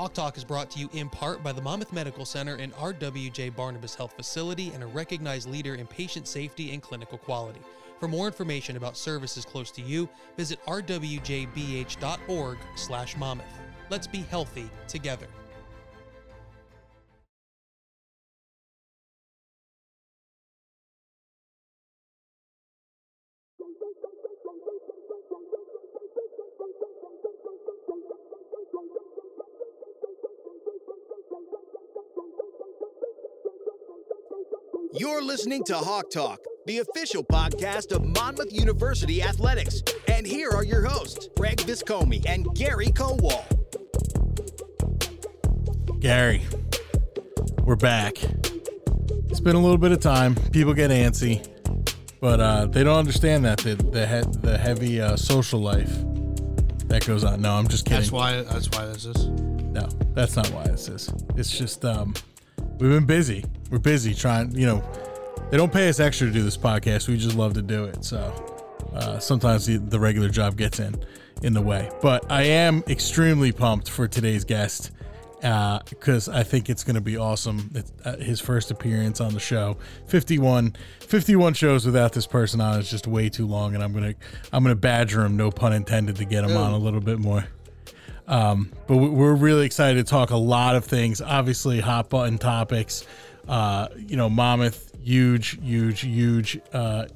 Hawk Talk is brought to you in part by the Monmouth Medical Center and RWJ Barnabas Health Facility and a recognized leader in patient safety and clinical quality. For more information about services close to you, visit rwjbh.org/monmouth. Let's be healthy together. You're listening to Hawk Talk, the official podcast of Monmouth University Athletics. And here are your hosts, Greg Viscomi and Gary Kowal. Gary, we're back. It's been a little bit of time. People get antsy, but uh, they don't understand that the the, he- the heavy uh, social life that goes on. No, I'm just kidding. That's why. That's why this is. No, that's not why this is. It's just um, we've been busy. We're busy trying. You know, they don't pay us extra to do this podcast. We just love to do it. So uh, sometimes the, the regular job gets in in the way. But I am extremely pumped for today's guest because I think it's going to be awesome. It's, uh, his first appearance on the show, 51, 51 shows without this person on is just way too long, and I'm gonna I'm gonna badger him, no pun intended, to get him on a little bit more. Um, but we're really excited to talk a lot of things. Obviously, hot button topics. Uh, you know, Monmouth, huge, huge, huge uh,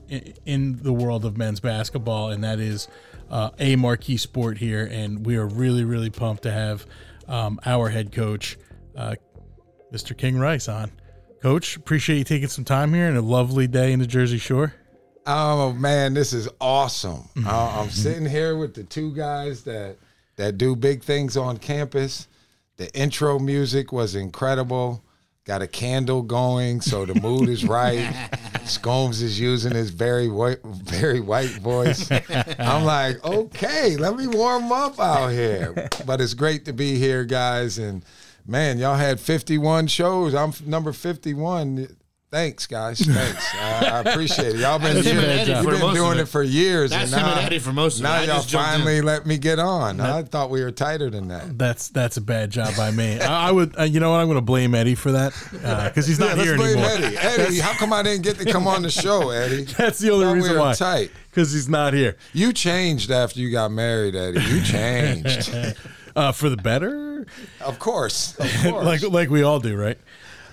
in the world of men's basketball, and that is uh, a marquee sport here. And we are really, really pumped to have um, our head coach, uh, Mr. King Rice, on. Coach, appreciate you taking some time here and a lovely day in the Jersey Shore. Oh man, this is awesome. Uh, I'm sitting here with the two guys that that do big things on campus. The intro music was incredible. Got a candle going, so the mood is right. Scombs is using his very white, very white voice. I'm like, okay, let me warm up out here. But it's great to be here, guys. And man, y'all had 51 shows. I'm number 51. Thanks, guys. Thanks. I, I appreciate it. Y'all been, doing- bad you've been doing it. it for years. That's and him now, and Eddie for most of it. Now y'all jumped in. finally let me get on. I thought we were tighter than that. That's that's a bad job by me. I, I would, uh, you know what? I'm going to blame Eddie for that because he's not Yeah, here let's blame anymore. Eddie. Eddie, how come I didn't get to come on the show, Eddie? That's the only we reason were why. tight. Because he's not here You changed after you got married, Eddie. You changed. uh, for the better, of course. Of course. like like we all do, right?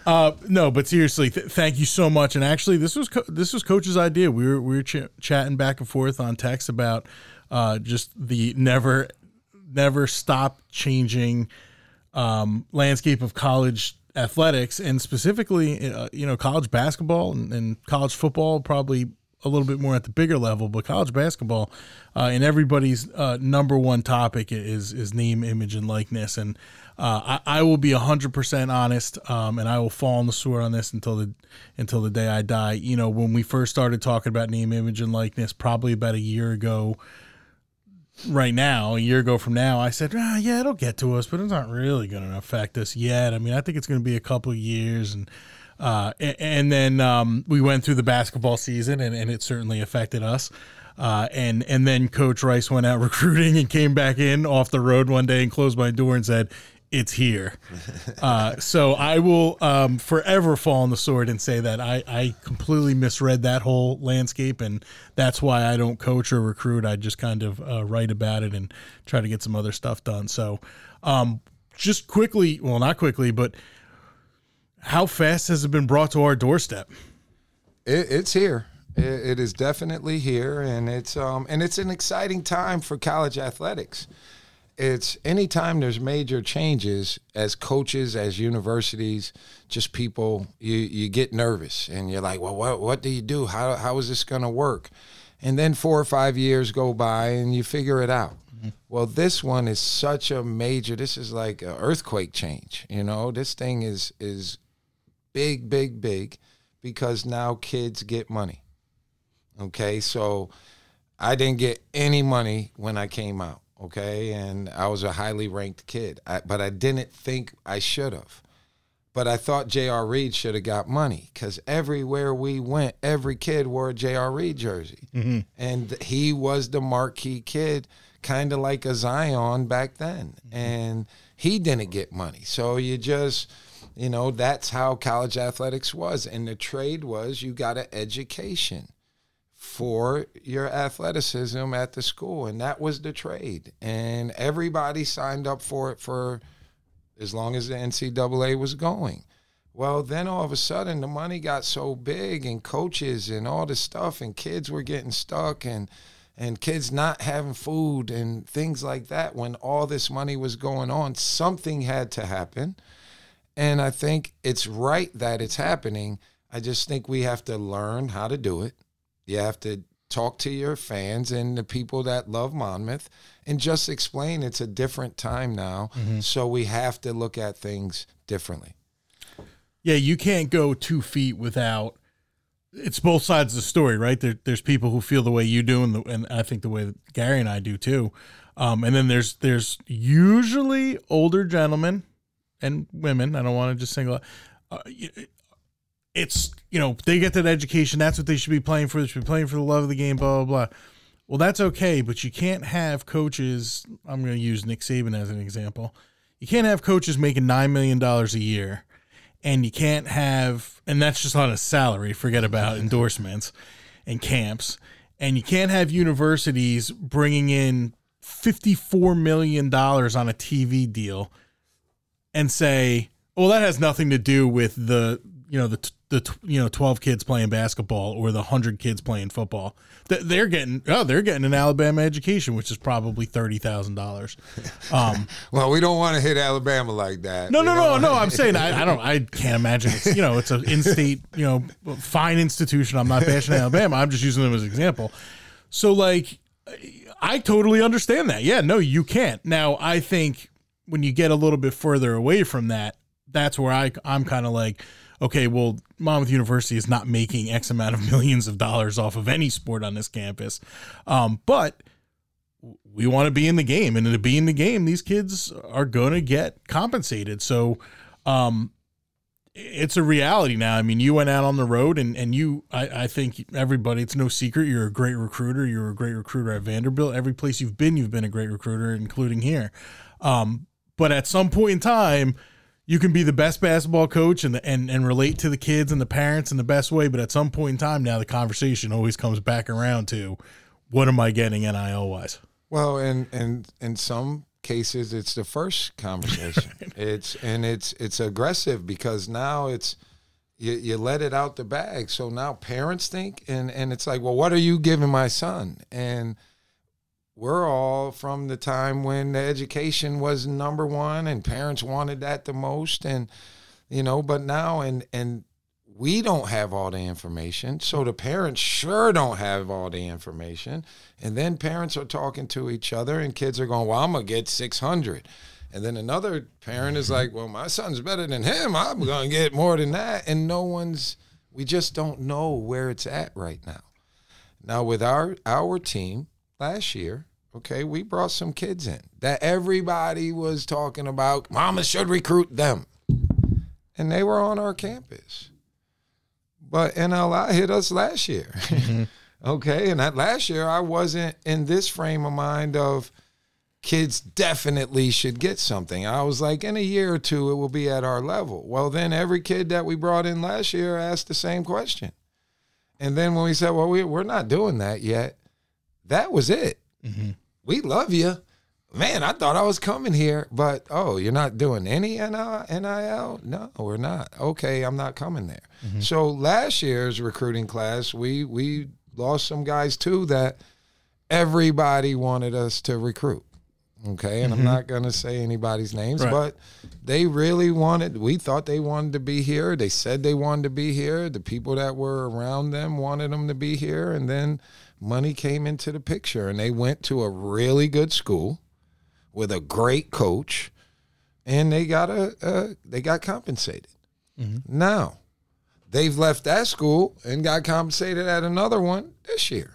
Uh, no, but seriously, th- thank you so much. And actually, this was co- this was Coach's idea. We were we were ch- chatting back and forth on text about uh, just the never never stop changing um, landscape of college athletics, and specifically, uh, you know, college basketball and, and college football. Probably a little bit more at the bigger level, but college basketball, uh, and everybody's uh, number one topic is is name, image, and likeness. And uh, I, I will be hundred percent honest, um, and I will fall on the sword on this until the until the day I die. You know, when we first started talking about name, image, and likeness, probably about a year ago right now, a year ago from now, I said, ah, yeah, it'll get to us, but it's not really going to affect us yet. I mean, I think it's going to be a couple of years. And, uh, a- and then um, we went through the basketball season and, and it certainly affected us. Uh, and and then Coach Rice went out recruiting and came back in off the road one day and closed my door and said, "It's here." Uh, so I will um, forever fall on the sword and say that I, I completely misread that whole landscape, and that's why I don't coach or recruit. I just kind of uh, write about it and try to get some other stuff done. So, um, just quickly, well, not quickly, but how fast has it been brought to our doorstep? It, it's here. It, it is definitely here, and it's um and it's an exciting time for college athletics. It's anytime there's major changes as coaches, as universities, just people, you you get nervous and you're like, well, what what do you do? How how is this going to work? And then four or five years go by and you figure it out. Mm-hmm. Well, this one is such a major. This is like an earthquake change. You know, this thing is is big, big, big because now kids get money. Okay, so I didn't get any money when I came out. Okay, and I was a highly ranked kid, I, but I didn't think I should have. But I thought J.R. Reid should have got money because everywhere we went, every kid wore a J.R. Reid jersey, mm-hmm. and he was the marquee kid kind of like a Zion back then. Mm-hmm. And he didn't get money. So you just, you know, that's how college athletics was. And the trade was you got an education for your athleticism at the school. And that was the trade. And everybody signed up for it for as long as the NCAA was going. Well, then all of a sudden the money got so big and coaches and all this stuff and kids were getting stuck and and kids not having food and things like that when all this money was going on something had to happen and i think it's right that it's happening i just think we have to learn how to do it you have to talk to your fans and the people that love monmouth and just explain it's a different time now so we have to look at things differently Yeah, you can't go two feet without. It's both sides of the story, right? There, there's people who feel the way you do, and, the, and I think the way that Gary and I do too. Um, and then there's there's usually older gentlemen and women. I don't want to just single. out- Uh, it's you know they get that education. That's what they should be playing for. They should be playing for the love of the game. Blah blah blah. Well, that's okay, but you can't have coaches. I'm going to use Nick Saban as an example. You can't have coaches making nine million dollars a year and you can't have and that's just on a salary forget about endorsements and camps and you can't have universities bringing in 54 million dollars on a TV deal and say well that has nothing to do with the you know the t- the you know 12 kids playing basketball or the 100 kids playing football they're getting oh they're getting an Alabama education which is probably $30,000 um well we don't want to hit alabama like that no, We no, no, no. I'm saying I, I don't. I can't imagine. It's, you know, it's an in-state, you know, fine institution. I'm not bashing Alabama. I'm just using them as an example. So, like, I totally understand that. Yeah, no, you can't. Now, I think when you get a little bit further away from that, that's where I I'm kind of like, okay, well, Monmouth University is not making X amount of millions of dollars off of any sport on this campus, um, but we want to be in the game and to be in the game these kids are going to get compensated. So um it's a reality now. I mean you went out on the road and and you i i think everybody it's no secret you're a great recruiter. You're a great recruiter at vanderbilt. Every place you've been you've been a great recruiter including here. Um but at some point in time you can be the best basketball coach and, the, and and relate to the kids and the parents in the best way but at some point in time now the conversation always comes back around to what am i getting nil wise Well, and and in some cases, it's the first conversation. it's and it's it's aggressive because now it's you, you let it out the bag. So now parents think, and and it's like, well, what are you giving my son? And we're all from the time when the education was number one, and parents wanted that the most, and you know, but now and and we don't have all the information. So the parents sure don't have all the information. And then parents are talking to each other and kids are going well i'm gonna get 600 and then another parent is like well my son's better than him. I'm gonna get more than that. And no one's we just don't know where it's at right now. Now with our our team last year okay we brought some kids in that everybody was talking about mama should recruit them and they were on our campus but NLI hit us last year. Mm-hmm. okay. And that last year, I wasn't in this frame of mind of kids definitely should get something. I was like, in a year or two, it will be at our level. Well, then every kid that we brought in last year asked the same question. And then when we said, well, we, we're not doing that yet, that was it. Mm-hmm. We love you. Man, I thought I was coming here, but oh, you're not doing any NIL? No, we're not. Okay, I'm not coming there. Mm-hmm. So last year's recruiting class, we we lost some guys too that everybody wanted us to recruit. Okay, and I'm mm-hmm. not going to say anybody's names, Right. but they really wanted. We thought they wanted to be here. They said they wanted to be here. The people that were around them wanted them to be here, and then money came into the picture, and they went to a really good school with a great coach, and they got a, a they got compensated. Mm-hmm. Now, they've left that school and got compensated at another one this year.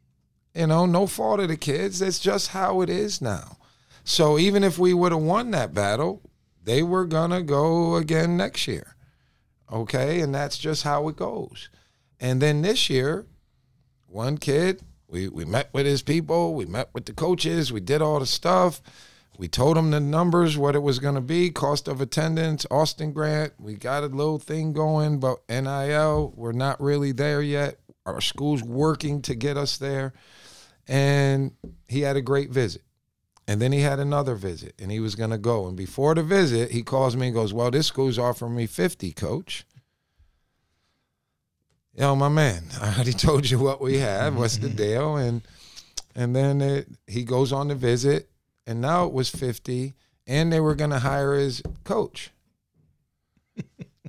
you know, no fault of the kids. It's just how it is now. So even if we would have won that battle, they were gonna go again next year. Okay, and that's just how it goes. And then this year, one kid We we met with his people, we met with the coaches, we did all the stuff. We told him the numbers, what it was going to be, cost of attendance, Alston Grant. We got a little thing going, but NIL, we're not really there yet. Our school's working to get us there. And he had a great visit. And then he had another visit and he was going to go. And before the visit, he calls me and goes, Well, this school's offering me 50, coach. Yo, my man, I already told you what we have. Mm-hmm, what's the mm-hmm. deal? And and then it, he goes on the visit, and now it was 50, and they were going to hire his coach.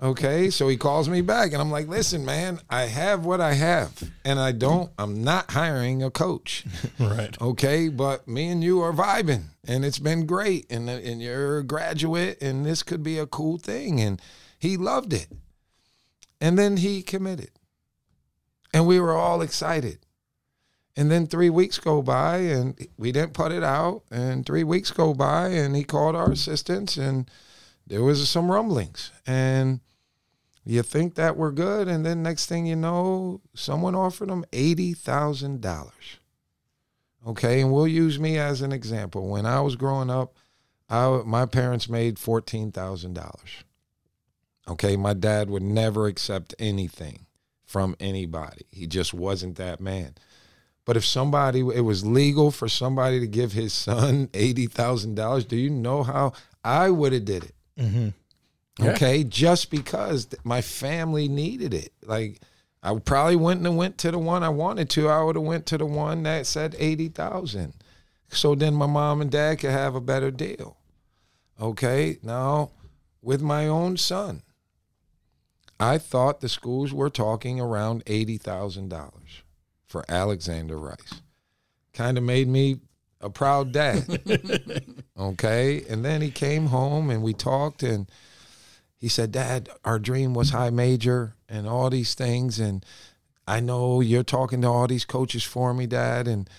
Okay, so he calls me back, and I'm like, "Listen, man, I have what I have, and I don't. I'm not hiring a coach. Right. Okay, but me and you are vibing, and it's been great, and and you're a graduate, and this could be a cool thing." And he loved it, and then he committed, and we were all excited. And then three weeks go by, and we didn't put it out. And three weeks go by, and he called our assistants, and there was some rumblings. And you think that we're good, and then next thing you know, someone offered him eighty thousand dollars. Okay, and we'll use me as an example. When I was growing up, I, my parents made fourteen thousand dollars. Okay, my dad would never accept anything from anybody. He just wasn't that man. But if somebody, it was legal for somebody to give his son eighty thousand dollars. Do you know how I would have did it? Mm-hmm. Yeah. Okay, just because my family needed it. Like I probably wouldn't have went to the one I wanted to. I would have went to the one that said eighty thousand. So then my mom and dad could have a better deal. Okay, now with my own son, I thought the schools were talking around eighty thousand dollars for Alexander Rice. Kind of made me a proud dad. okay, and then he came home and we talked and he said, Dad, our dream was high major and all these things. And I know you're talking to all these coaches for me, Dad. And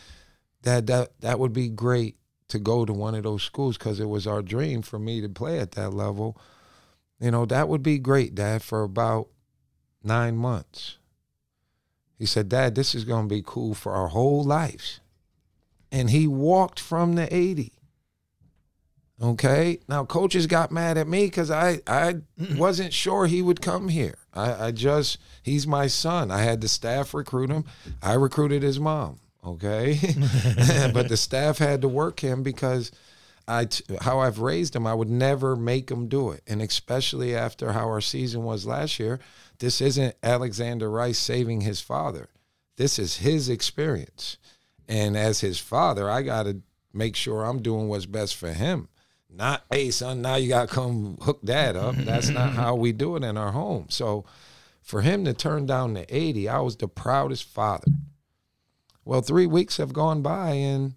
Dad, that, that would be great to go to one of those schools because it was our dream for me to play at that level. You know, that would be great, Dad, for about nine months. He said, Dad, this is going to be cool for our whole lives. And he walked from the 80. Okay. Now coaches got mad at me because I I wasn't sure he would come here. I, I just he's my son. I had the staff recruit him. I recruited his mom. Okay. but the staff had to work him because I how I've raised him, I would never make him do it. And especially after how our season was last year, this isn't Alexander Rice saving his father. This is his experience. And as his father, I got to make sure I'm doing what's best for him. Not, hey, son, now you got to come hook that up. That's not how we do it in our home. So for him to turn down the 80, I was the proudest father. Well, three weeks have gone by and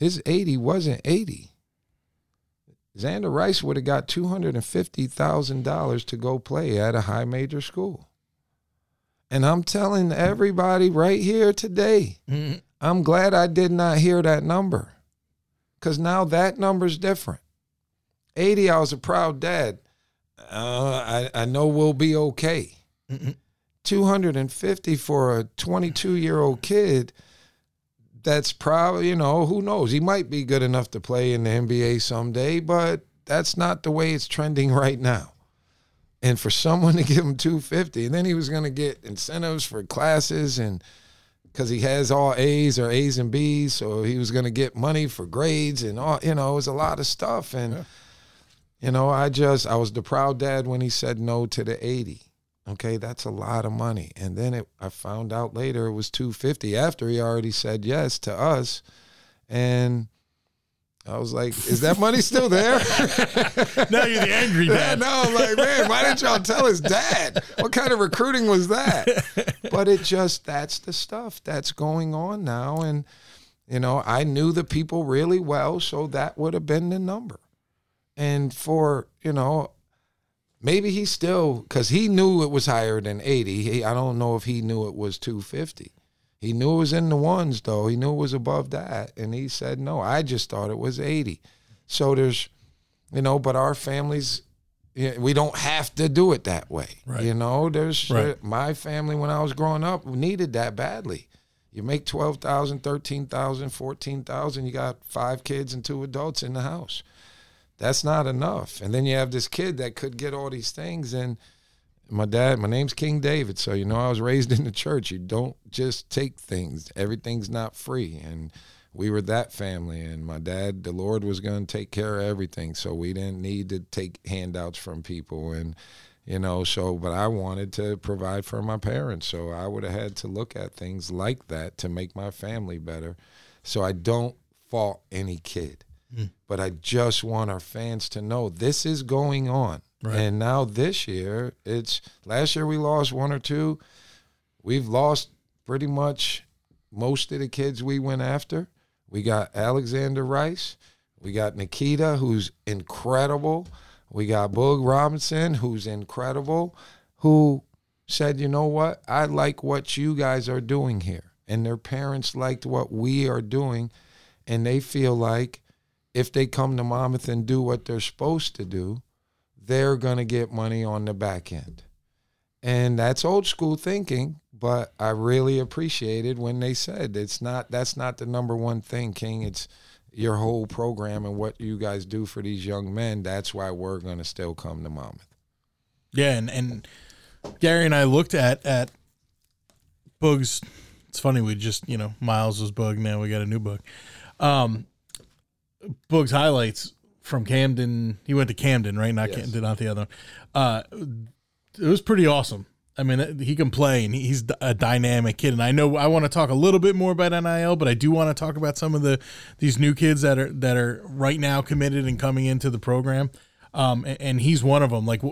his 80 wasn't 80. Xander Rice would have got $250,000 to go play at a high major school. And I'm telling everybody right here today, Mm-hmm. I'm glad I did not hear that number because now that number's different. 80, I was a proud dad. Uh, I, I know we'll be okay. 250 for a 22 year old kid, that's probably, you know, who knows? He might be good enough to play in the NBA someday, but that's not the way it's trending right now. And for someone to give him 250, and then he was going to get incentives for classes and because he has all A's or A's and B's, so he was going to get money for grades and all. You know, it was a lot of stuff, and you know, I just I was the proud dad when he said no to the eighty. Okay, that's a lot of money, and then it, I found out later it was two fifty after he already said yes to us, and I was like, "Is that money still there?" Now you're the angry dad. no, I'm like, man, why didn't y'all tell his dad? What kind of recruiting was that? But it just that's the stuff that's going on now. And, you know, I knew the people really well, so that would have been the number. And for, you know, maybe he still because he knew it was higher than 80. He, I don't know if he knew it was 250. He knew it was in the ones though. He knew it was above that. And he said, no, I just thought it was 80. So there's, you know, but our families, we don't have to do it that way. Right. You know, there's Right. my family when I was growing up needed that badly. You make 12,000, 13,000, 14,000, you got five kids and two adults in the house. That's not enough. And then you have this kid that could get all these things and my dad, my name's King David, so you know I was raised in the church. You don't just take things. Everything's not free and we were that family and my dad the lord was going to take care of everything so we didn't need to take handouts from people and you know so but i wanted to provide for my parents so i would have had to look at things like that to make my family better so i don't fault any kid. But i just want our fans to know this is going on right. and now this year it's last year we lost one or two we've lost pretty much most of the kids we went after we got Alexander Rice. We got Nikita, who's incredible. We got Boog Robinson, who's incredible, who said, you know what? I like what you guys are doing here. And their parents liked what we are doing. And they feel like if they come to Monmouth and do what they're supposed to do, they're going to get money on the back end. And that's old school thinking, but I really appreciated when they said it's not that's not the number one thing, King. It's your whole program and what you guys do for these young men. That's why we're going to still come to Monmouth. Yeah, and and Gary and I looked at at Boogs. It's funny we just you know Miles was Bug. Now we got a new Bug. Um, Boogs highlights from Camden. He went to Camden, right? Not yes. Camden, not the other. One. Uh, it was pretty awesome. I mean, he can play, and he's a dynamic kid. And I know I want to talk a little bit more about NIL, but I do want to talk about some of the these new kids that are that are right now committed and coming into the program. Um, and, and, he's one of them. Like,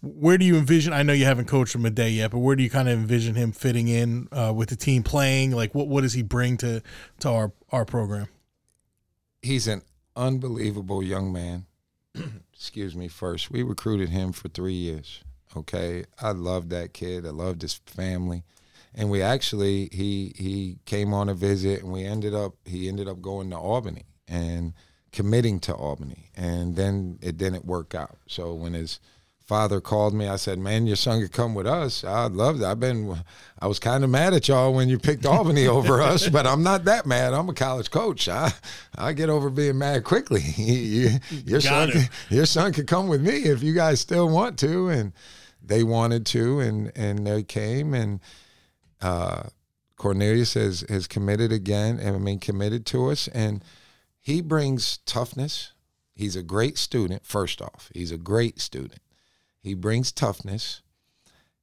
where do you envision? I know you haven't coached him a day yet, but where do you kind of envision him fitting in uh, with the team playing? Like, what what does he bring to to our our program? He's an unbelievable young man. Excuse me. First, we recruited him for three years Okay, I loved that kid. I loved his family, and we actually he he came on a visit, and we ended up he ended up going to Albany and committing to Albany, and then it didn't work out. So when his father called me, I said, "Man, your son could come with us. I'd love that. I've been, I was kind of mad at y'all when you picked Albany over us, but I'm not that mad. I'm a college coach. I, I get over being mad quickly. your son, can, your son could come with me if you guys still want to, and." they wanted to, and and they came, and uh, Cornelius has has committed again, and I mean committed to us, and he brings toughness. He's a great student. First off, he's a great student. He brings toughness.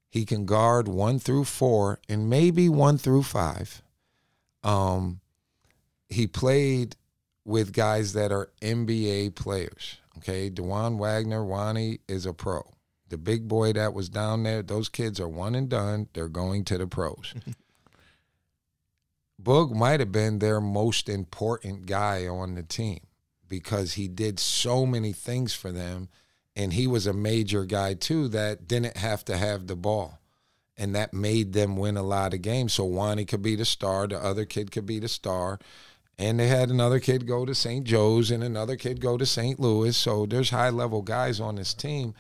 He can guard one through four and maybe one through five. Um, he played with guys that are NBA players. Okay, Dajuan Wagner, Wani is a pro the big boy that was down there, those kids are one and done. They're going to the pros. Boog might have been their most important guy on the team because he did so many things for them. And he was a major guy too that didn't have to have the ball. And that made them win a lot of games. So Wani could be the star, the other kid could be the star. And they had another kid go to St. Joe's and another kid go to St. Louis. So there's high level guys on this team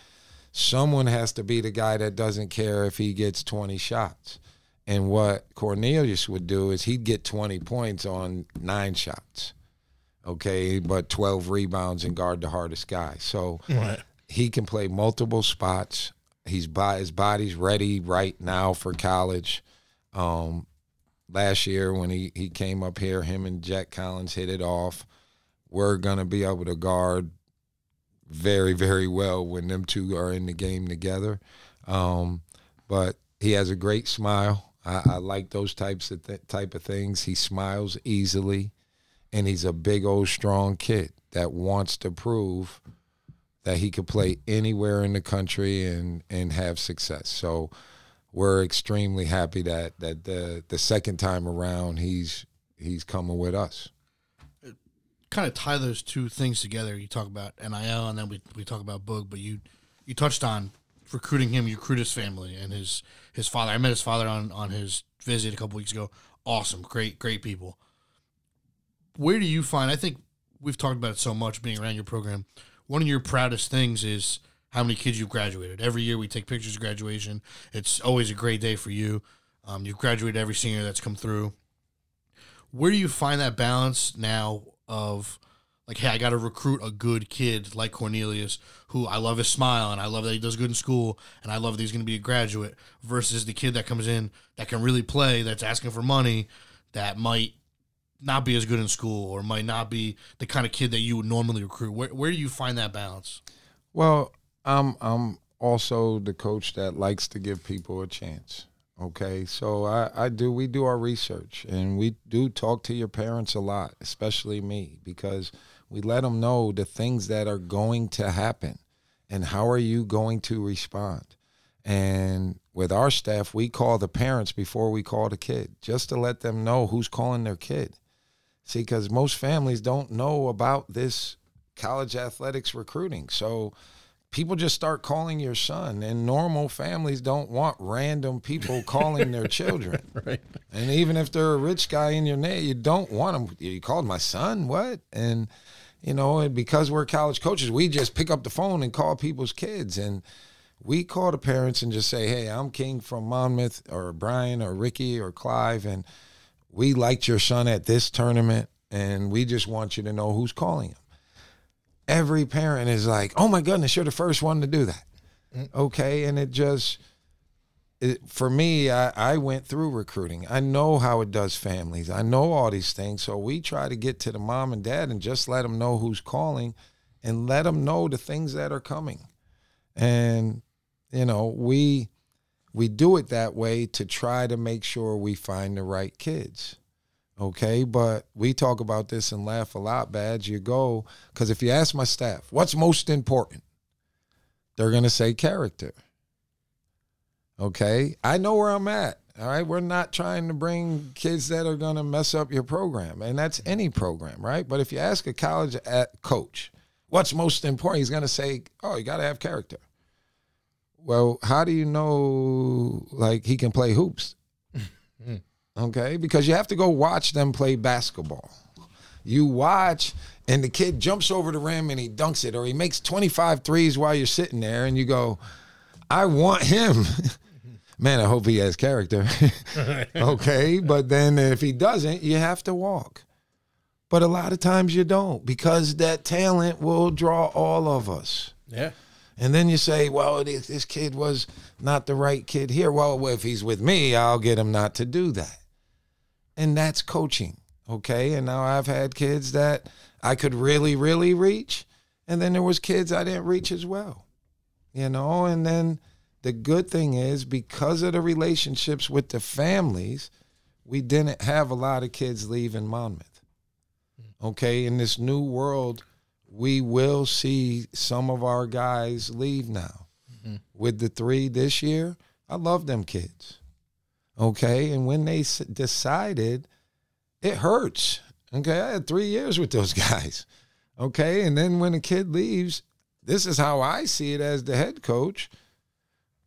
someone has to be the guy that doesn't care if he gets 20 shots. And what Cornelius would do is he'd get 20 points on nine shots, okay, but 12 rebounds and guard the hardest guy. So right. He can play multiple spots. He's by his body's ready right now for college. Um, last year when he, he came up here, him and Jack Collins hit it off. We're gonna be able to guard very, very well when them two are in the game together. Um, but he has a great smile. I, I like those types of th- type of things. He smiles easily, and he's a big old strong kid that wants to prove that he could play anywhere in the country and and have success. So we're extremely happy that that the the second time around he's he's coming with us kind of tie those two things together. You talk about NIL, and then we, we talk about Boog, but you you touched on recruiting him. You recruit his family and his his father. I met his father on on his visit a couple weeks ago. Awesome, great, great people. Where do you find? I think we've talked about it so much being around your program. One of your proudest things is how many kids you've graduated. Every year we take pictures of graduation. It's always a great day for you. Um, you've graduated every senior that's come through. where do you find that balance now of like, hey, I got to recruit a good kid like Cornelius, who I love his smile and I love that he does good in school and I love that he's going to be a graduate, versus the kid that comes in that can really play, that's asking for money, that might not be as good in school or might not be the kind of kid that you would normally recruit. Where where do you find that balance? Well, I'm I'm also the coach that likes to give people a chance. Okay, so I, I do we do our research and we do talk to your parents a lot, especially me, because we let them know the things that are going to happen and how are you going to respond. And with our staff, we call the parents before we call the kid, just to let them know who's calling their kid. See, because most families don't know about this college athletics recruiting. So people just start calling your son, and normal families don't want random people calling their children. Right. And even if they're a rich guy in your name, you don't want them. You called my son, what? And you know, and because we're college coaches, we just pick up the phone and call people's kids, and we call the parents and just say, "Hey, I'm King from Monmouth, or Brian, or Ricky, or Clive, and we liked your son at this tournament, and we just want you to know who's calling him." Every parent is like, "Oh my goodness, you're the first one to do that." Mm-hmm. Okay, and it just it, for me, I, I went through recruiting. I know how it does families. I know all these things. So we try to get to the mom and dad and just let them know who's calling and let them know the things that are coming. And, you know, we we do it that way to try to make sure we find the right kids. Okay, but we talk about this and laugh a lot, badge. You go, because if you ask my staff, what's most important? They're going to say character. Okay. I know where I'm at. All right. We're not trying to bring kids that are going to mess up your program. And that's any program, right? But if you ask a college at coach, what's most important? He's going to say, oh, you got to have character. Well, how do you know like he can play hoops? okay. Because you have to go watch them play basketball. You watch and the kid jumps over the rim and he dunks it or he makes 25 threes while you're sitting there and you go, I want him. Man, I hope he has character. okay. But then if he doesn't, you have to walk. But a lot of times you don't because that talent will draw all of us. Yeah. And then you say, well, this, kid was not the right kid here. Well, if he's with me, I'll get him not to do that. And that's coaching. Okay. And now I've had kids that I could really, really reach. And then there was kids I didn't reach as well. You know, and then the good thing is because of the relationships with the families, we didn't have a lot of kids leaving Monmouth. Okay, in this new world, we will see some of our guys leave now. Mm-hmm. With the three this year, I love them kids. Okay, and when they s- decided, it hurts. Okay, I had three years with those guys. Okay, and then when a kid leaves, this is how I see it as the head coach.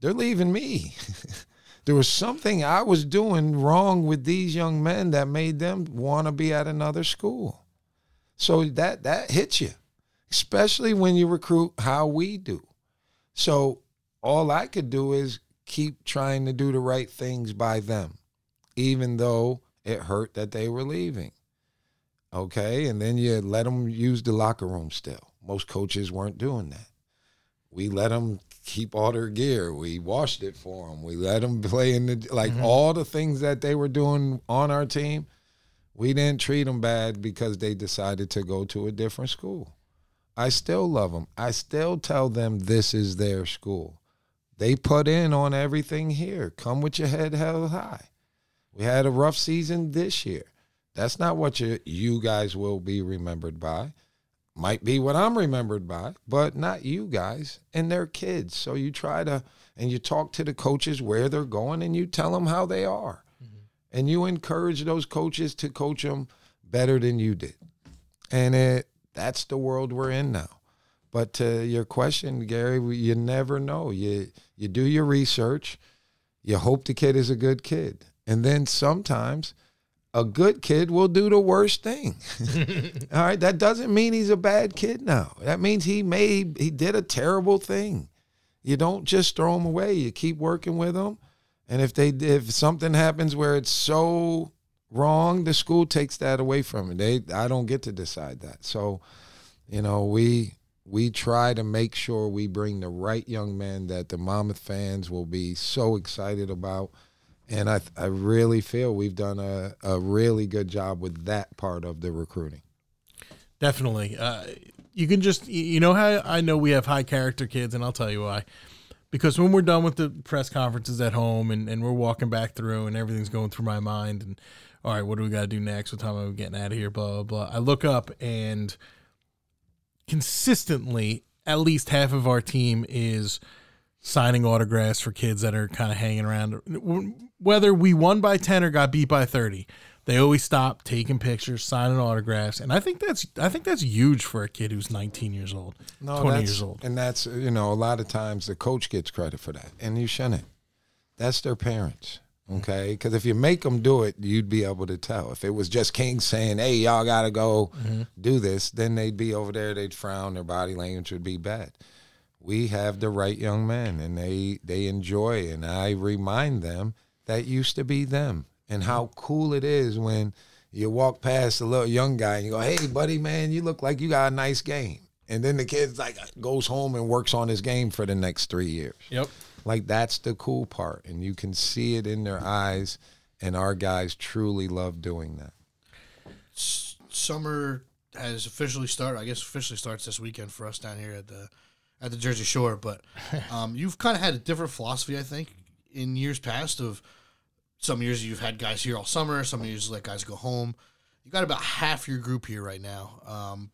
They're leaving me. there was something I was doing wrong with these young men that made them want to be at another school. So that that hits you, especially when you recruit how we do. So all I could do is keep trying to do the right things by them, even though it hurt that they were leaving. Okay, and then you let them use the locker room still. Most coaches weren't doing that. We let them keep all their gear. We washed it for them. We let them play in the like mm-hmm. all the things that they were doing on our team. We didn't treat them bad because they decided to go to a different school. I still love them. I still tell them this is their school. They put in on everything here. Come with your head held high. We had a rough season this year. That's not what you you guys will be remembered by. Might be what I'm remembered by, but not you guys and their kids. So you try to and you talk to the coaches where they're going and you tell them how they are. Mm-hmm. And you encourage those coaches to coach them better than you did. And it that's the world we're in now. But to your question, Gary, you never know. You you do your research. You hope the kid is a good kid. And then sometimes a good kid will do the worst thing. All right, that doesn't mean he's a bad kid now. That means he made he did a terrible thing. You don't just throw him away. You keep working with him. And if they if something happens where it's so wrong, the school takes that away from me. They I don't get to decide that. So, you know, we we try to make sure we bring the right young men that the Monmouth fans will be so excited about. And I I really feel we've done a, a really good job with that part of the recruiting. Definitely. Uh, you can just, you know how I know we have high character kids, and I'll tell you why. Because when we're done with the press conferences at home and, and we're walking back through and everything's going through my mind, and all right, what do we got to do next? What time are we getting out of here? Blah, blah, blah. I look up and consistently, at least half of our team is signing autographs for kids that are kind of hanging around. Whether we won by 10 or got beat by 30, they always stop taking pictures, signing autographs, and I think that's I think that's huge for a kid who's 19 years old, No, 20 that's- years old. And that's you know, a lot of times the coach gets credit for that. And you shouldn't. That's their parents. Okay, because if you make them do it, you'd be able to tell. If it was just King saying, "Hey, y'all got to go mm-hmm. do this," then they'd be over there. They'd frown. Their body language would be bad. We have the right young men, and they they enjoy. And I remind them that used to be them, and how cool it is when you walk past a little young guy and you go, "Hey, buddy, man, you look like you got a nice game." And then the kid's like goes home and works on his game for the next three years. Yep. Like that's the cool part, and you can see it in their eyes. And our guys truly love doing that. summer has officially started. I guess officially starts this weekend for us down here at the at the Jersey Shore. But um, you've kind of had a different philosophy, I think, in years past. Of some years you've had guys here all summer. Some years you let guys go home. You got about half your group here right now. Um,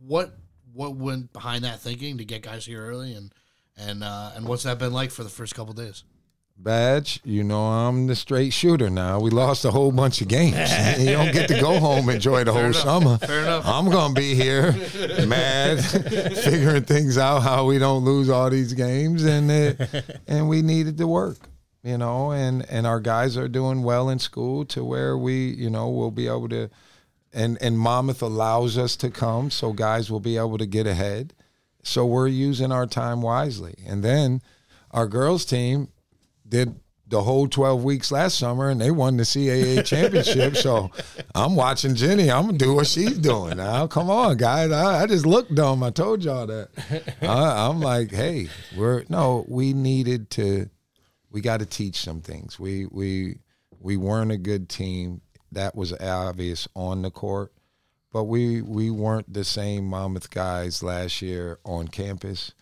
what what went behind that thinking to get guys here early, and and uh, and what's that been like for the first couple days? Badge, you know I'm the straight shooter now. We lost a whole bunch of games. you don't get to go home and enjoy the whole summer. Fair enough. I'm gonna be here, mad, figuring things out how we don't lose all these games, and it, and we needed to work, you know, and and our guys are doing well in school to where we, you know, will be able to, and and Monmouth allows us to come, so guys will be able to get ahead. So we're using our time wisely, and then our girls team did the whole 12 weeks last summer and they won the CAA championship. so I'm watching Ginny. I'm going to do what she's doing now. Come on, guys. I, I just looked dumb. I told y'all that. I, I'm like, hey, we're, no, we needed to, we got to teach some things. We, we, we weren't a good team. That was obvious on the court. But we, we weren't the same Monmouth guys last year on campus.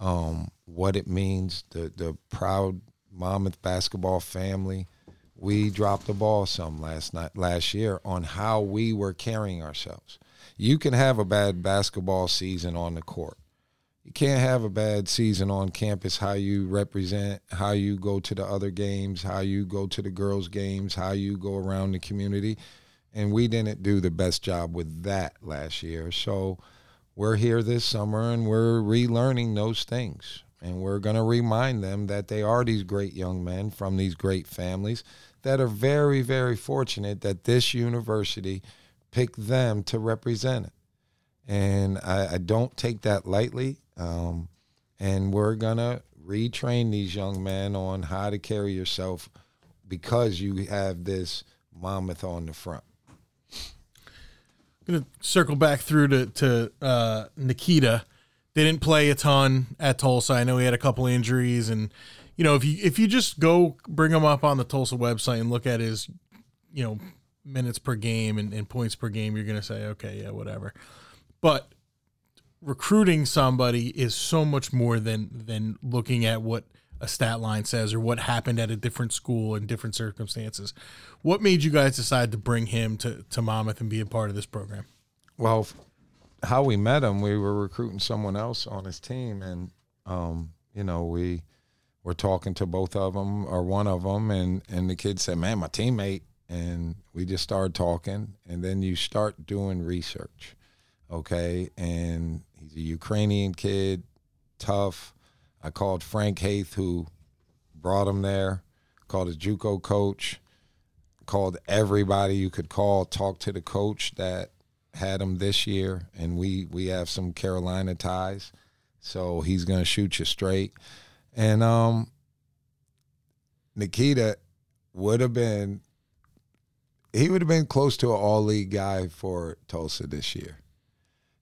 Um, what it means, the, the proud Monmouth basketball family. We dropped the ball some last night, last year, on how we were carrying ourselves. You can have a bad basketball season on the court. You can't have a bad season on campus. How you represent, how you go to the other games, how you go to the girls' games, how you go around the community, and we didn't do the best job with that last year. So we're here this summer and we're relearning those things and we're going to remind them that they are these great young men from these great families that are very, very fortunate that this university picked them to represent it. And I, I don't take that lightly. Um, and we're going to retrain these young men on how to carry yourself because you have this Monmouth on the front. Gonna circle back through to to uh, Nikita. Didn't play a ton at Tulsa. I know he had a couple injuries, and you know if you if you just go bring him up on the Tulsa website and look at his, you know, minutes per game and, and points per game, you're gonna say, okay, yeah, whatever. But recruiting somebody is so much more than than looking at what a stat line says or what happened at a different school in different circumstances. What made you guys decide to bring him to, to Monmouth and be a part of this program? Well, how we met him, we were recruiting someone else on his team, and um, you know we were talking to both of them or one of them, and and the kid said, "Man, my teammate," and we just started talking, and then you start doing research, okay? And he's a Ukrainian kid, tough. I called Frank Haith, who brought him there, called his JUCO coach, called everybody you could call, talked to the coach that had him this year, and we we have some Carolina ties, so he's gonna shoot you straight. And um, Nikita would have been he would have been close to an all league guy for Tulsa this year.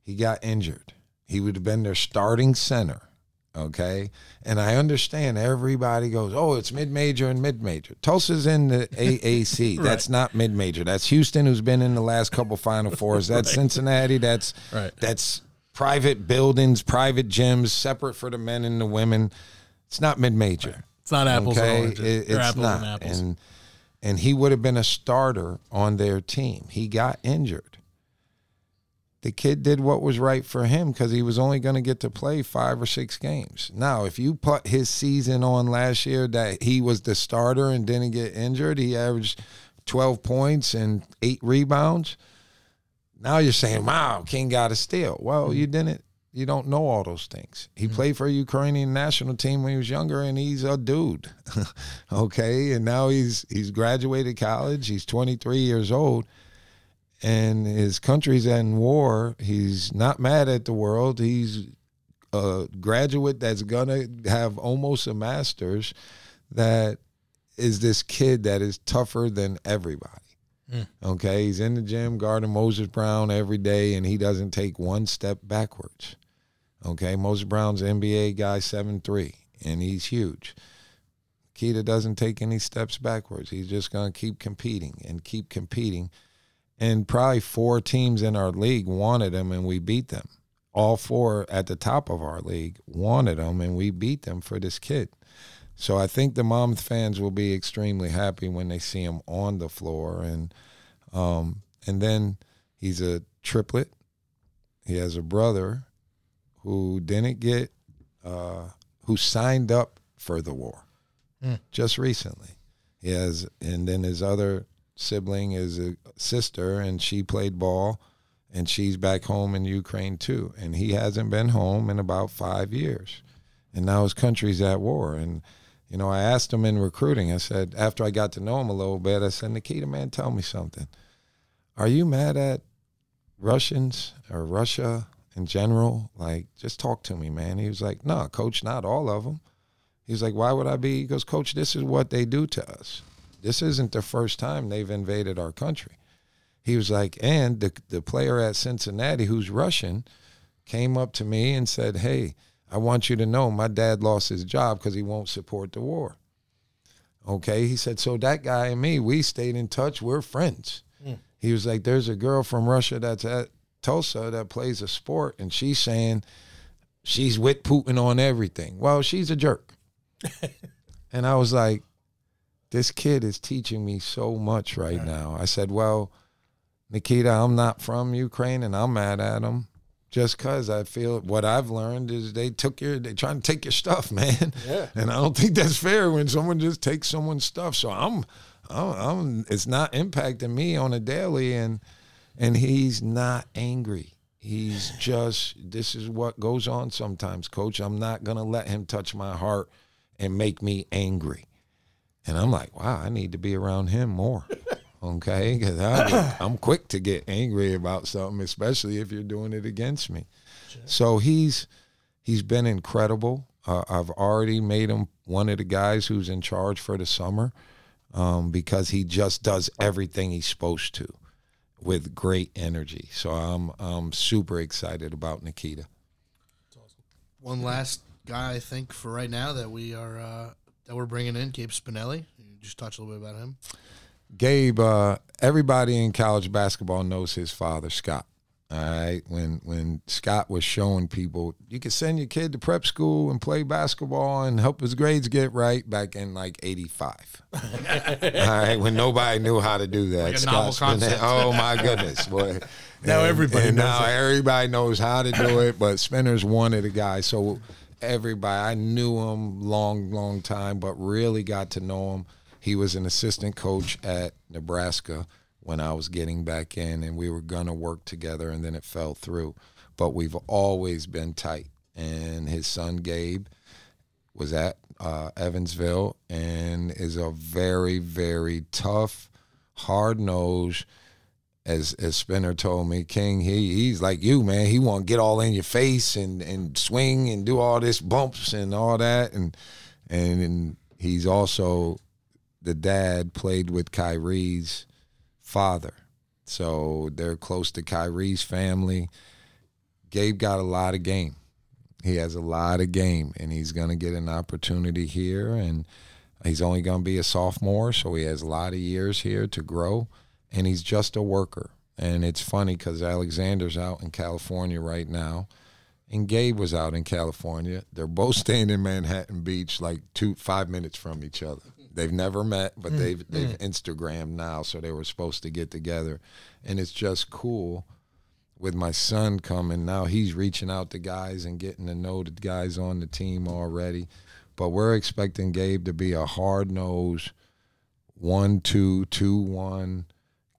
He got injured. He would have been their starting center. Okay. And I understand everybody goes, oh, it's mid major and mid major. Tulsa's in the AAC. right. That's not mid major. That's Houston, who's been in the last couple Final Fours. That's right. Cincinnati. That's right. that's private buildings, private gyms, separate for the men and the women. It's not mid major. Right. It's not apples okay? and oranges. It, it's apples not. And, apples. and and he would have been a starter on their team. He got injured. The kid did what was right for him because he was only going to get to play five or six games. Now, if you put his season on last year that he was the starter and didn't get injured, he averaged 12 points and eight rebounds. Now you're saying, wow, King got a steal. Well, mm-hmm. you didn't you don't know all those things. He mm-hmm. played for a Ukrainian national team when he was younger, and he's a dude. okay, and now he's he's graduated college. He's 23 years old, and his country's in war. He's not mad at the world. He's a graduate that's gonna have almost a master's. That is this kid that is tougher than everybody. Mm. Okay, he's in the gym guarding Moses Brown every day, and he doesn't take one step backwards. Okay, Moses Brown's an NBA guy, seven three, and he's huge. Keita doesn't take any steps backwards. He's just going to keep competing and keep competing. And probably four teams in our league wanted him, and we beat them. All four at the top of our league wanted him, and we beat them for this kid. So I think the Monmouth fans will be extremely happy when they see him on the floor, and um, and then he's a triplet. He has a brother who didn't get, uh, who signed up for the war mm. just recently. He has, and then his other sibling is a sister, and she played ball, and she's back home in Ukraine too. And he hasn't been home in about five years, and now his country's at war. And you know, I asked him in recruiting. I said after I got to know him a little bit, I said, Nikita, man, tell me something. Are you mad at Russians or Russia in general? Like, just talk to me, man. He was like, no, coach, not all of them. He's like, why would I be? He goes, coach, this is what they do to us. This isn't the first time they've invaded our country. He was like, and the, the player at Cincinnati who's Russian came up to me and said, hey, I want you to know my dad lost his job because he won't support the war. Okay. He said, so that guy and me, we stayed in touch. We're friends. Mm. He was like, there's a girl from Russia that's at Tulsa that plays a sport, and she's saying she's with Putin on everything. Well, she's a jerk. and I was like, this kid is teaching me so much right, right, now. I said, well, Nikita, I'm not from Ukraine, and I'm mad at him just because I feel what I've learned is they took your they trying to take your stuff, man. Yeah. And I don't think that's fair when someone just takes someone's stuff. So I'm, I'm, I'm it's not impacting me on a daily, and and he's not angry. He's just this is what goes on sometimes, coach. I'm not going to let him touch my heart and make me angry. And I'm like, wow, I need to be around him more. Okay, because I'm quick to get angry about something, especially if you're doing it against me. Sure. So he's he's been incredible. Uh, I've already made him one of the guys who's in charge for the summer um, because he just does everything he's supposed to with great energy. So I'm I'm super excited about Nikita. Awesome. One last guy I think for right now that we are uh, that we're bringing in, Gabe Spinelli. You just touch a little bit about him. Gabe, uh, everybody in college basketball knows his father, Scott. All right. When when Scott was showing people you could send your kid to prep school and play basketball and help his grades get right back in like eighty five. All right. When nobody knew how to do that. Like Scott Spinelli, oh my goodness, boy. now and, everybody and knows now it. everybody knows how to do it, but Spinner's one of the guys. So everybody I knew him long, long time, but really got to know him. He was an assistant coach at Nebraska when I was getting back in, and we were gonna work together, and then it fell through. But we've always been tight. And his son Gabe was at uh, Evansville and is a very, very tough, hard nosed. As as Spinner told me, King, he he's like you, man. He want to get all in your face and and swing and do all this bumps and all that, and and, and he's also the dad played with Kyrie's father. So they're close to Kyrie's family. Gabe got a lot of game. He has a lot of game, and he's to get an opportunity here. And he's only to be a sophomore, so he has a lot of years here to grow. And he's just a worker. And it's funny because Alexander's out in California right now, and Gabe was out in California. They're both staying in Manhattan Beach, like two five minutes from each other. They've never met, but mm, they've mm. they've Instagrammed now, so they were supposed to get together, and it's just cool. With my son coming now, he's reaching out to guys and getting to know the guys on the team already. But we're expecting Gabe to be a hard nosed one two two one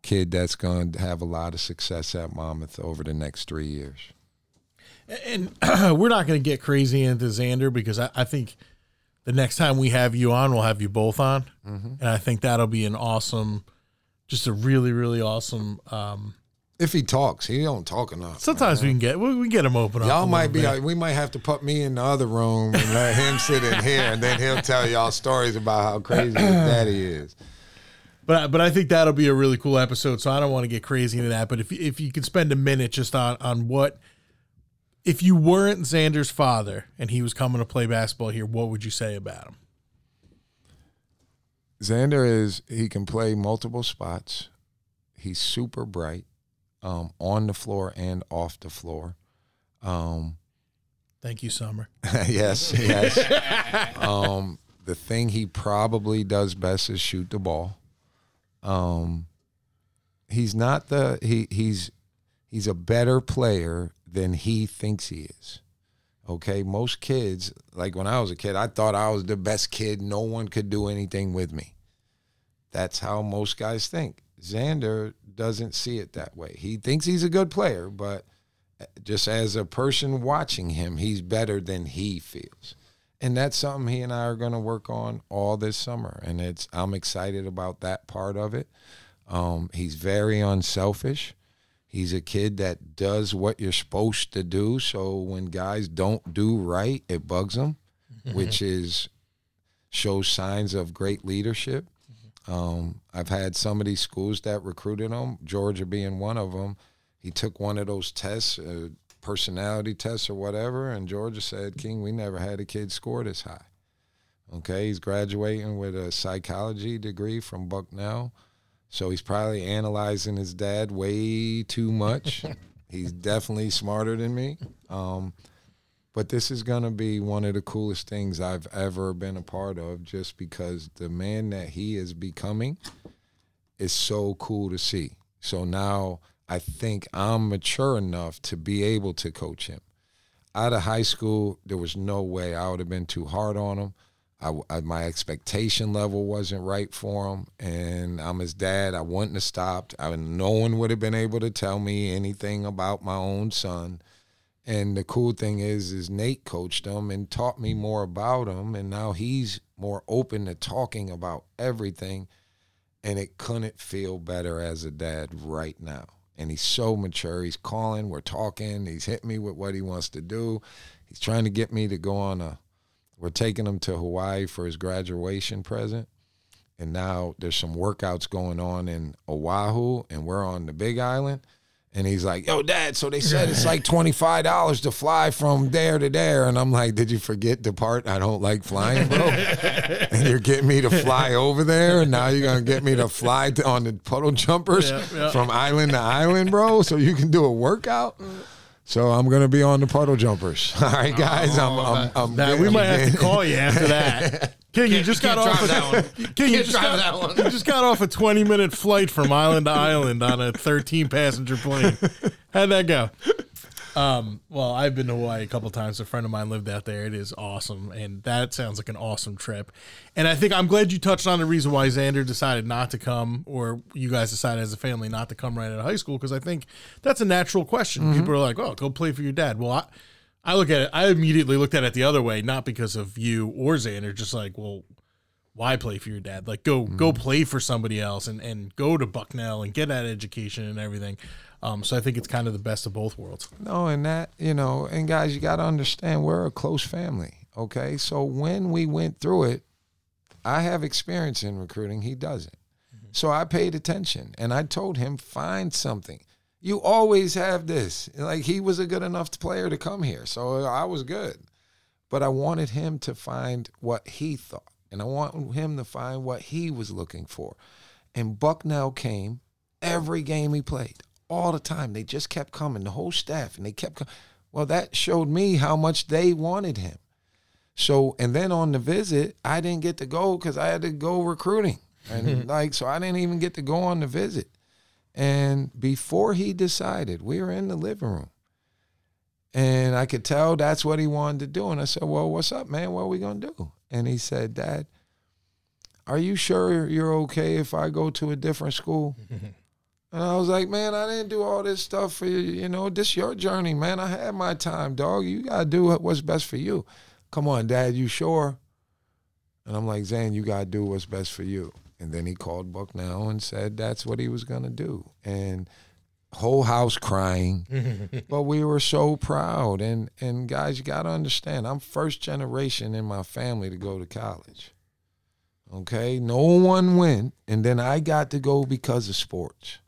kid that's going to have a lot of success at Monmouth over the next three years. And we're not going to get crazy into Xander because I, I think the next time we have you on, we'll have you both on, and I think that'll be an awesome, just a really really awesome. Um, If he talks, he don't talk enough. sometimes we can get we, we get him open up. Y'all might be. like, we might have to put me in the other room and let him sit in here, and then he'll tell y'all stories about how crazy his daddy is. But but I think that'll be a really cool episode. So I don't want to get crazy into that. But if if you could spend a minute just on on what if you weren't Xander's father and he was coming to play basketball here, what would you say about him? Xander is he can play multiple spots. He's super bright, um, on the floor and off the floor. Um, Thank you, Summer. yes, yes. um, the thing he probably does best is shoot the ball. Um, he's not the he he's he's a better player than he thinks he is. Okay, most kids, like when I was a kid, I thought I was the best kid. No one could do anything with me. That's how most guys think. Xander doesn't see it that way. He thinks he's a good player, but just as a person watching him, he's better than he feels. And that's something he and I are going to work on all this summer. And it's I'm excited about that part of it. Um, he's very unselfish. He's a kid that does what you're supposed to do. So when guys don't do right, it bugs him, which is shows signs of great leadership. Um, I've had some of these schools that recruited him, Georgia being one of them. He took one of those tests, uh, personality tests or whatever, and Georgia said, King, we never had a kid score this high. Okay, he's graduating with a psychology degree from Bucknell. So he's probably analyzing his dad way too much. he's definitely smarter than me. Um, but this is going to be one of the coolest things I've ever been a part of just because the man that he is becoming is so cool to see. So now I think I'm mature enough to be able to coach him. Out of high school, there was no way I would have been too hard on him. I, I- my expectation level wasn't right for him, and I'm his dad. I wouldn't have stopped. I, no one would have been able to tell me anything about my own son. And the cool thing is, is Nate coached him and taught me more about him, and now he's more open to talking about everything. And it couldn't feel better as a dad right now. And he's so mature. He's calling. We're talking. He's hit me with what he wants to do. He's trying to get me to go on a. We're taking him to Hawaii for his graduation present. And now there's some workouts going on in Oahu, and we're on the Big Island. And he's like, "Yo, Dad, so they said it's like twenty five dollars to fly from there to there." And I'm like, "Did you forget the part I don't like flying, bro? and you're getting me to fly over there, and now you're gonna get me to fly to, on the puddle jumpers Yeah, yeah. from island to island, bro, so you can do a workout." Mm. So I'm gonna be on the puddle jumpers. All right, guys. Oh, I'm, I'm, I'm, Now we I'm might have to call you after that. King, you Can't- just got off. A. King, you just got, that one. you just got off a twenty minute flight from island to island on a thirteen passenger plane. How'd that go? Um, well, I've been to Hawaii a couple times. A friend of mine lived out there. It is awesome, and that sounds like an awesome trip. And I think I'm glad you touched on the reason why Xander decided not to come, or you guys decided as a family not to come right out of high school, because I think that's a natural question. People are like, "Oh, go play for your dad." Well, I, I look at it. I immediately looked at it the other way, not because of you or Xander, just like, well, why play for your dad? Like go go play for somebody else and and go to Bucknell and get that education and everything. Um, so I think it's kind of the best of both worlds. No, and that, you know, and guys, you got to understand we're a close family. Okay. So when we went through it, I have experience in recruiting. He doesn't. So I paid attention and I told him, find something. You always have this. Like he was a good enough player to come here. So I was good. But I wanted him to find what he thought. And I want him to find what he was looking for. And Bucknell came every game he played, all the time. They just kept coming, the whole staff, and they kept coming. Well, that showed me how much they wanted him. So, and then on the visit, I didn't get to go because I had to go recruiting. And like, so I didn't even get to go on the visit. And before he decided, we were in the living room. And I could tell that's what he wanted to do. And I said, Well, what's up, man? What are we going to do? And he said, Dad, are you sure you're okay if I go to a different school? and I was like, Man, I didn't do all this stuff for you. You know, this your journey, man. I had my time, dog. You got to do what's best for you. Come on, Dad, you sure? And I'm like, Zan, you got to do what's best for you. And then he called Bucknell and said that's what he was going to do. And whole house crying. but we were so proud. And and guys, you got to understand, I'm first generation in my family to go to college. Okay? No one went and then I got to go because of sports.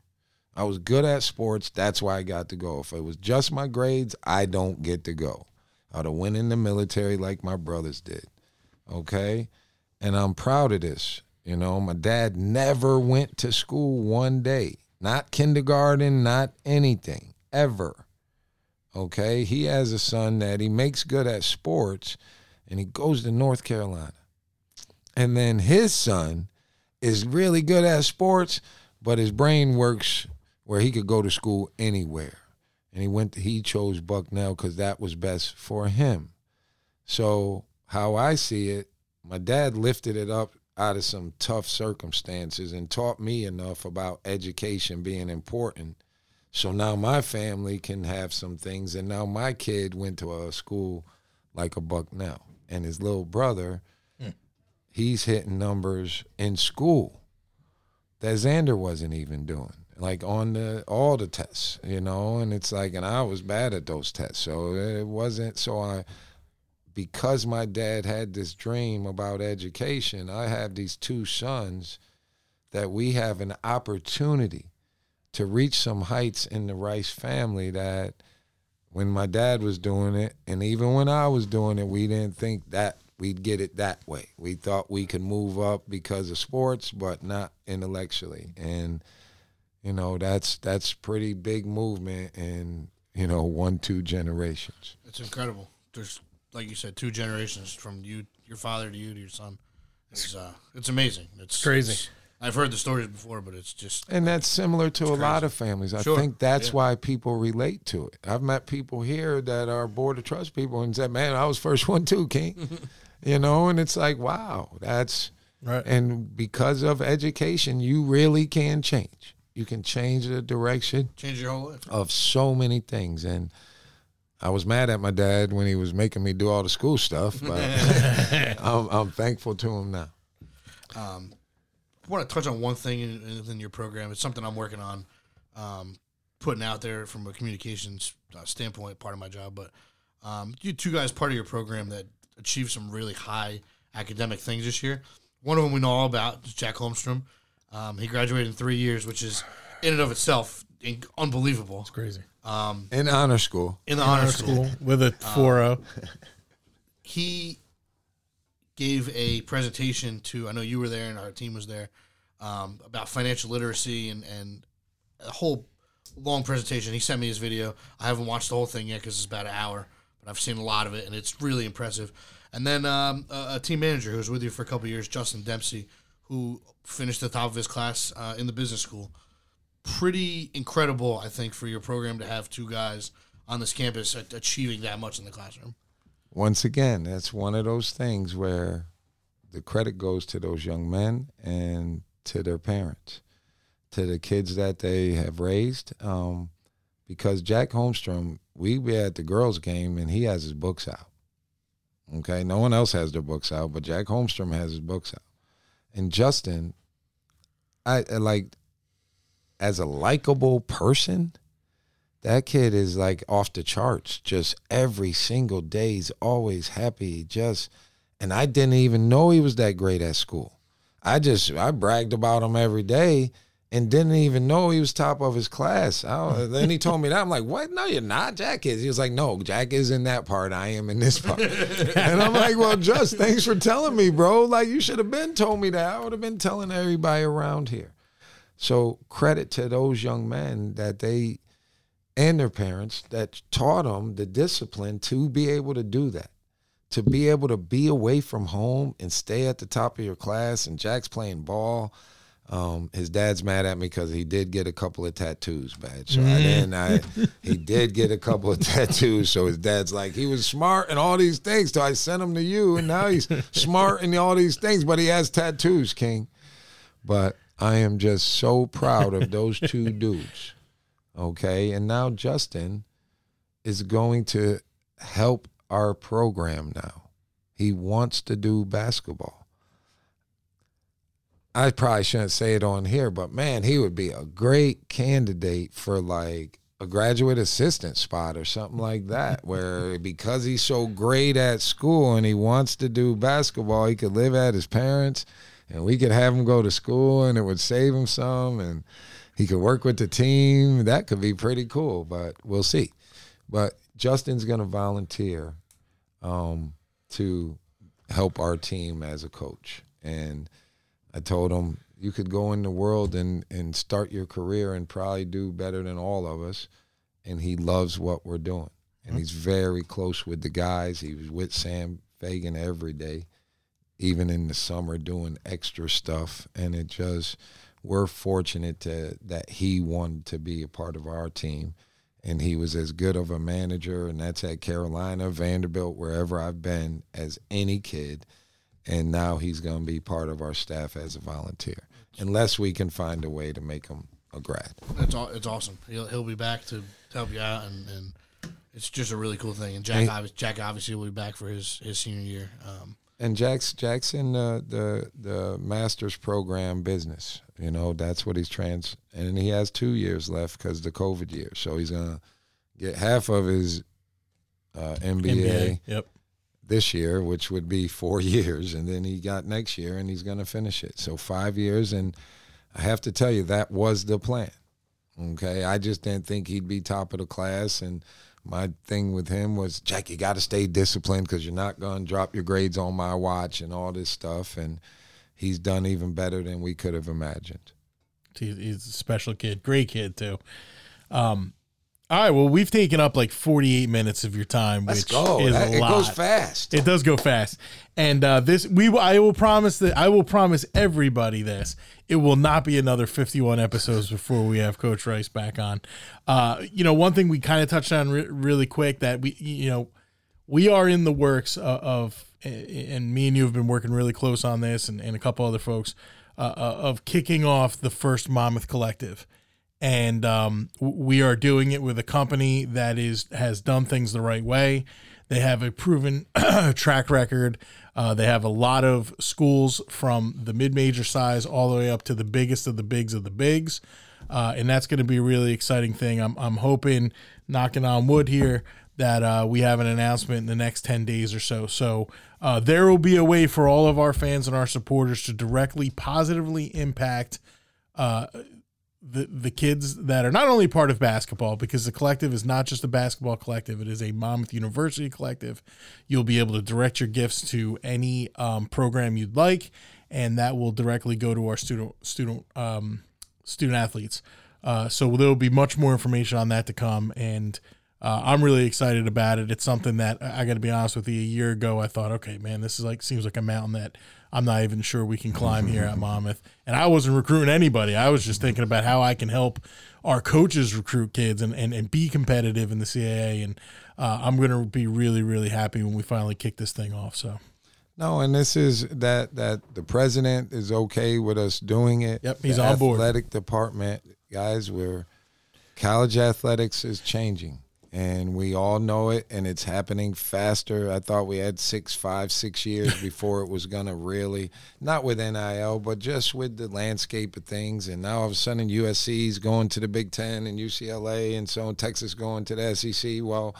I was good at sports, that's why I got to go. If it was just my grades, I don't get to go. I'd have went in the military like my brothers did. Okay? And I'm proud of this. You know, my dad never went to school one day, not kindergarten, not anything, ever. Okay. He has a son that he makes good at sports and he goes to North Carolina. And then his son is really good at sports, but his brain works where he could go to school anywhere. And he went to, he chose Bucknell because that was best for him. So how I see it, my dad lifted it up out of some tough circumstances and taught me enough about education being important. So now my family can have some things, and now my kid went to a school like a Bucknell, and his little brother, hmm. he's hitting numbers in school that Xander wasn't even doing, like on the all the tests, you know. And it's like, and I was bad at those tests, so it wasn't. So I because my dad had this dream about education, I have these two sons that we have an opportunity to reach some heights in the Rice family that when my dad was doing it, and even when I was doing it, we didn't think that we'd get it that way. We thought we could move up because of sports, but not intellectually. And you know, that's that's pretty big movement in you know one two generations. It's incredible. There's like you said, two generations from you, your father to you to your son. It's uh, it's amazing. It's Crazy. it's- I've heard the stories before, but it's just And that's similar to a lot of families. I Sure. think that's Yeah. why people relate to it. I've met people here that are board of trust people and said, "Man, I was first one too, King." you know, and it's like, wow, that's Right. and because of education, you really can change. You can change the direction change your whole life. of so many things. And I was mad at my dad when he was making me do all the school stuff, but I'm, I'm thankful to him now. I want to touch on one thing in, in your program. It's something I'm working on, um, putting out there from a communications uh, standpoint, part of my job. But um, you two guys, part of your program that achieved some really high academic things this year. One of them we know all about is Jack Holmstrom. Um, he graduated in three years, which is in and of itself in- unbelievable. It's crazy. In honor school, In the honor school, with a Uh, 4 0. he gave a presentation to I know you were there and our team was there um, about financial literacy and and a whole long presentation. He sent me his video. I haven't watched the whole thing yet because it's about an hour, but I've seen a lot of it and it's really impressive. And then um, a, a team manager who was with you for a couple years, Justin Dempsey, who finished the top of his class uh, in the business school. Pretty incredible, I think, for your program to have two guys on this campus achieving that much in the classroom. once again, that's one of those things where the credit goes to those young men and to their parents, to the kids that they have raised. Um, because Jack Holmstrom, we were at the girls' game and he has his books out. Okay, no one else has their books out, but Jack Holmstrom has his books out. And Justin, I, I like, as a likable person, that kid is like off the charts. Just every single day, he's always happy. Just, and I didn't even know he was that great at school. I just I bragged about him every day and didn't even know he was top of his class. I, then he told me that I'm like, what? No, you're not. Jack is. He was like, no, Jack is in that part. I am in this part. and I'm like, well, just thanks for telling me, bro. Like you should have been told me that. I would have been telling everybody around here. So credit to those young men that they and their parents that taught them the discipline to be able to do that to be able to be away from home and stay at the top of your class and jack's playing ball um, his dad's mad at me because he did get a couple of tattoos, bad. So I didn't. I he did get a couple of tattoos. So his dad's like, he was smart and all these things. So I sent him to you, and now he's smart and all these things, but he has tattoos, King. But I am just so proud of those two dudes. Okay, and now Justin is going to help our program now. He wants to do basketball. I probably shouldn't say it on here, but man, he would be a great candidate for like a graduate assistant spot or something like that, where because he's so great at school and he wants to do basketball, he could live at his parents and we could have him go to school and it would save him some and he could work with the team. That could be pretty cool, but we'll see. But Justin's going to volunteer um, to help our team as a coach. And – I told him you could go in the world and and start your career and probably do better than all of us. And he loves what we're doing, and mm-hmm. he's very close with the guys. He was with Sam Fagan every day, even in the summer doing extra stuff. And it just we're fortunate to that he wanted to be a part of our team. And he was as good of a manager, and that's at Carolina, Vanderbilt, wherever I've been, as any kid and now he's going to be part of our staff as a volunteer, unless we can find a way to make him a grad. It's all, it's awesome. He'll he'll be back to, to help you out, and, and it's just a really cool thing. And Jack, and, Jack obviously will be back for his, his senior year. Um, and Jack's Jack's in the, the the master's program business. You know that's what he's trans, and he has two years left because the COVID year. So he's gonna get half of his uh, MBA, MBA. Yep this year, which would be four years, and then he got next year, and he's going to finish it. So five years, and I have to tell you that was the plan. Okay, I just didn't think he'd be top of the class, and my thing with him was, Jack, you got to stay disciplined because you're not going to drop your grades on my watch and all this stuff, and he's done even better than we could have imagined. He's a special kid, great kid too. Um, all right. Well, we've taken up like 48 minutes of your time, Let's which go. is that, a lot. It goes fast. It does go fast. And uh, this, we, I will promise that I will promise everybody this. It will not be another 51 episodes before we have Coach Rice back on. Uh, you know, one thing we kind of touched on re- really quick that we, you know, we are in the works of, of, and me and you have been working really close on this, and, and a couple other folks uh, uh of kicking off the first Monmouth Collective and um, we are doing it with a company that is has done things the right way. They have a proven track record. Uh, they have a lot of schools from the mid-major size all the way up to the biggest of the bigs of the bigs, uh, and that's going to be a really exciting thing. I'm I'm hoping, knocking on wood here, that uh, we have an announcement in the next 10 days or so. So uh, there will be a way for all of our fans and our supporters to directly positively impact uh, the the kids that are not only part of basketball because the collective is not just a basketball collective it is a monmouth university collective you'll be able to direct your gifts to any um, program you'd like and that will directly go to our student student um, student athletes uh, so there will be much more information on that to come and uh, I'm really excited about it. It's something that I got to be honest with you. A year ago, I thought, okay, man, this is like seems like a mountain that I'm not even sure we can climb here at Monmouth. And I wasn't recruiting anybody. I was just thinking about how I can help our coaches recruit kids and, and, and be competitive in the CAA. And uh, I'm going to be really, really happy when we finally kick this thing off. So. No, and this is that that the president is okay with us doing it. Yep, he's the on board. Athletic department, guys, we're college athletics is changing and we all know it and it's happening faster. I thought we had six five six years before it was going to really not with nil but just with the landscape of things. And now all of a sudden usc's going to the big ten and ucla and so on texas going to the sec well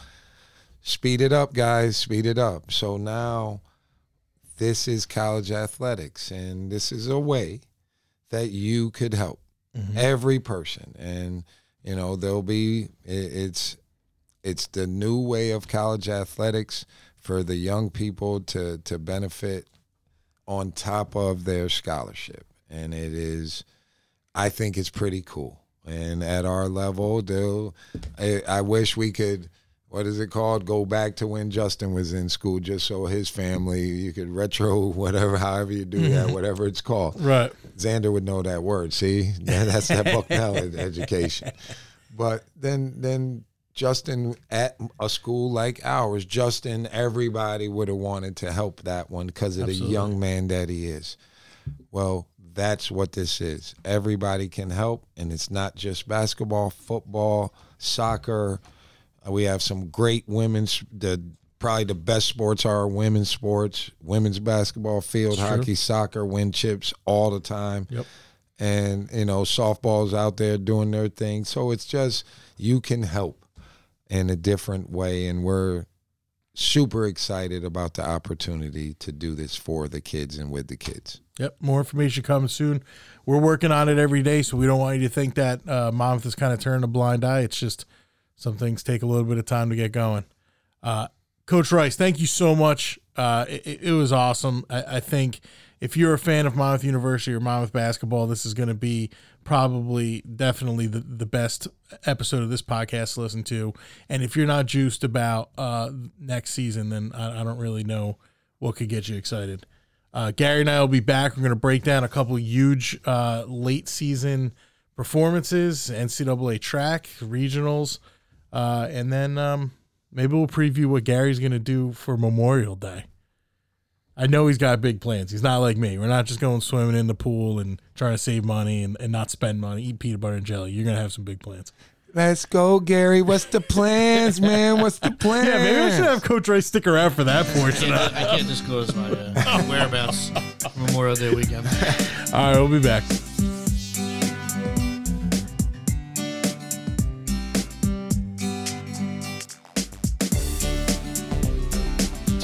speed it up guys speed it up. So now this is college athletics, and this is a way that you could help mm-hmm. every person. And you know, there'll be it, it's it's the new way of college athletics for the young people to to benefit on top of their scholarship, and it is. I think it's pretty cool. And at our level, they'll, I, I wish we could, what is it called? Go back to when Justin was in school, just so his family, you could retro whatever, however you do that, mm-hmm. whatever it's called. Right. Xander would know that word. See, that's that Bucknell education. But then, then Justin at a school like ours, Justin, everybody would have wanted to help that one because of the young man that he is. Well, that's what this is. Everybody can help, and it's not just basketball, football, soccer. Uh, We have some great women's. The probably the best sports are women's sports, women's basketball, field hockey, soccer, win chips all the time. Yep. And you know, softball's out there doing their thing. So it's just you can help in a different way, and we're super excited about the opportunity to do this for the kids and with the kids. Yep. More information coming soon. We're working on it every day, so we don't want you to think that uh, Monmouth is kind of turned a blind eye. It's just some things take a little bit of time to get going. Uh, Coach Rice, thank you so much. Uh, it, it was awesome. I, I think if you're a fan of Monmouth University or Monmouth basketball, this is going to be probably definitely the, the best episode of this podcast to listen to. And if you're not juiced about uh, next season, then I, I don't really know what could get you excited. Uh, Gary and I will be back. We're going to break down a couple huge uh, late season performances, NCAA track, regionals, uh, and then um, maybe we'll preview what Gary's going to do for Memorial Day. I know he's got big plans. He's not like me. We're not just going swimming in the pool and trying to save money and, and not spend money, eat peanut butter and jelly. You're going to have some big plans. Let's go, Gary. What's the plans, man? What's the plans? Yeah, maybe I should have Coach Rice stick around for that portion. I can't, I can't disclose my uh, whereabouts Memorial Day weekend. All right, we'll be back.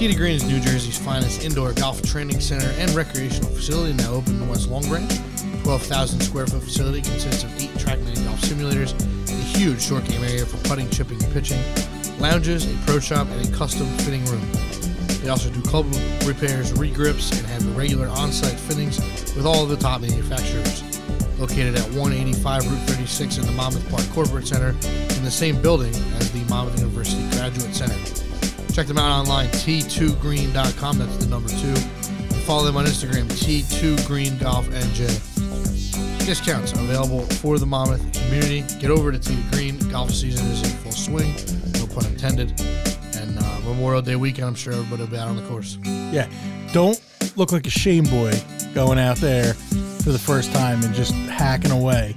T2 Green is New Jersey's finest indoor golf training center and recreational facility, now open in West Long Branch. 12,000 square foot facility consists of eight track TrackMan golf simulators, a huge short game area for putting, chipping, and pitching, lounges, a pro shop, and a custom fitting room. They also do club repairs, regrips, and have regular on-site fittings with all of the top manufacturers. Located at 185 Route 36 in the Monmouth Park Corporate Center, in the same building as the Monmouth University Graduate Center. Check them out online, t2green.com. That's the number two. And follow them on Instagram, t2greengolfnj. Discounts available for the Monmouth community. Get over to T2 Green. Golf season is in full swing, no pun intended. And uh, Memorial Day weekend, I'm sure everybody will be out on the course. Yeah. Don't look like a shame boy going out there for the first time and just hacking away.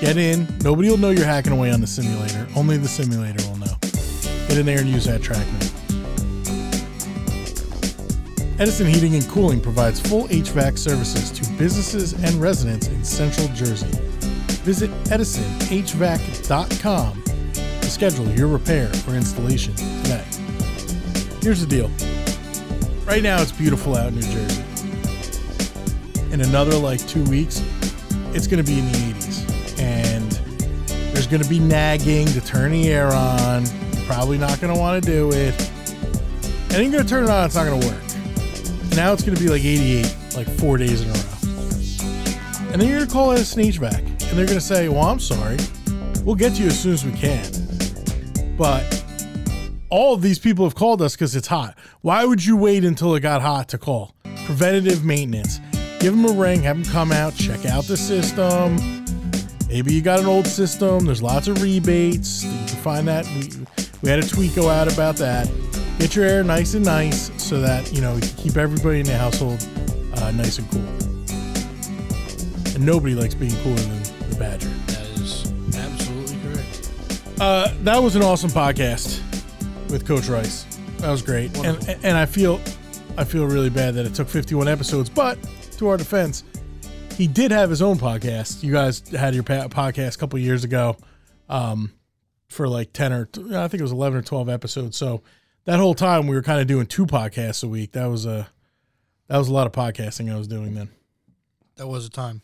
Get in. Nobody will know you're hacking away on the simulator. Only the simulator will know. Get in there and use that TrackMan. Edison Heating and Cooling provides full HVAC services to businesses and residents in central Jersey. Visit edisonhvac.com to schedule your repair or installation today. Here's the deal. Right now it's beautiful out in New Jersey. In another like two weeks, it's going to be in the 80s. And there's going to be nagging to turn the air on. You're probably not going to want to do it. And you're going to turn it on, it's not going to work. Now it's going to be like 88, like four days in a row. And then you're going to call Edison HVAC. And they're going to say, well, I'm sorry. We'll get to you as soon as we can. But all of these people have called us because it's hot. Why would you wait until it got hot to call? Preventative maintenance. Give them a ring, have them come out, check out the system. Maybe you got an old system. There's lots of rebates. You can find that. We, we had a tweet go out about that. Get your air nice and nice so that you know you keep everybody in the household uh, nice and cool. And nobody likes being cooler than the Badger. That is absolutely correct. Uh, that was an awesome podcast with Coach Rice. That was great, and and I feel I feel really bad that it took 51 episodes. But to our defense, he did have his own podcast. You guys had your podcast a couple years ago, um, for like 10 or I think it was 11 or 12 episodes. So that whole time we were kind of doing two podcasts a week. That was a That was a lot of podcasting I was doing then. That was a time.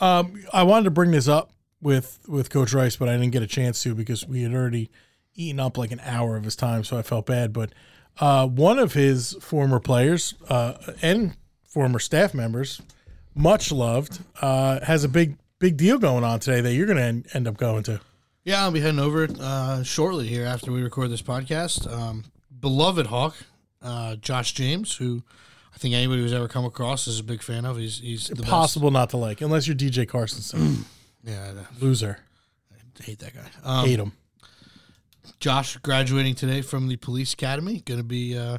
Um, I wanted to bring this up with with Coach Rice, but I didn't get a chance to because we had already eaten up like an hour of his time, so I felt bad. But uh, one of his former players uh, and former staff members, much loved, uh, has a big big deal going on today that you're going to end up going to. Yeah, I'll be heading over uh, shortly here after we record this podcast. Um, beloved Hawk, uh, Josh James, who I think anybody who's ever come across is a big fan of. He's he's the Impossible not to like, unless you're DJ Carson. Yeah, Loser. I hate that guy. Um, Hate him. Josh graduating today from the police academy. Going to be uh,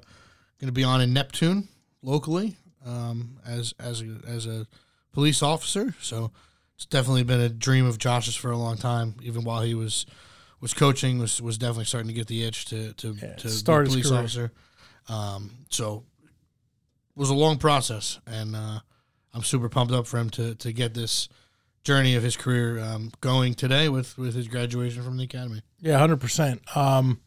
going to be on in Neptune locally um, as as a, as a police officer. So it's definitely been a dream of Josh's for a long time. Even while he was was coaching, was was definitely starting to get the itch to to, to start be a police officer. Um, so it was a long process, and uh, I'm super pumped up for him to to get this journey of his career um, going today with with his graduation from the academy. Yeah, hundred percent. Um,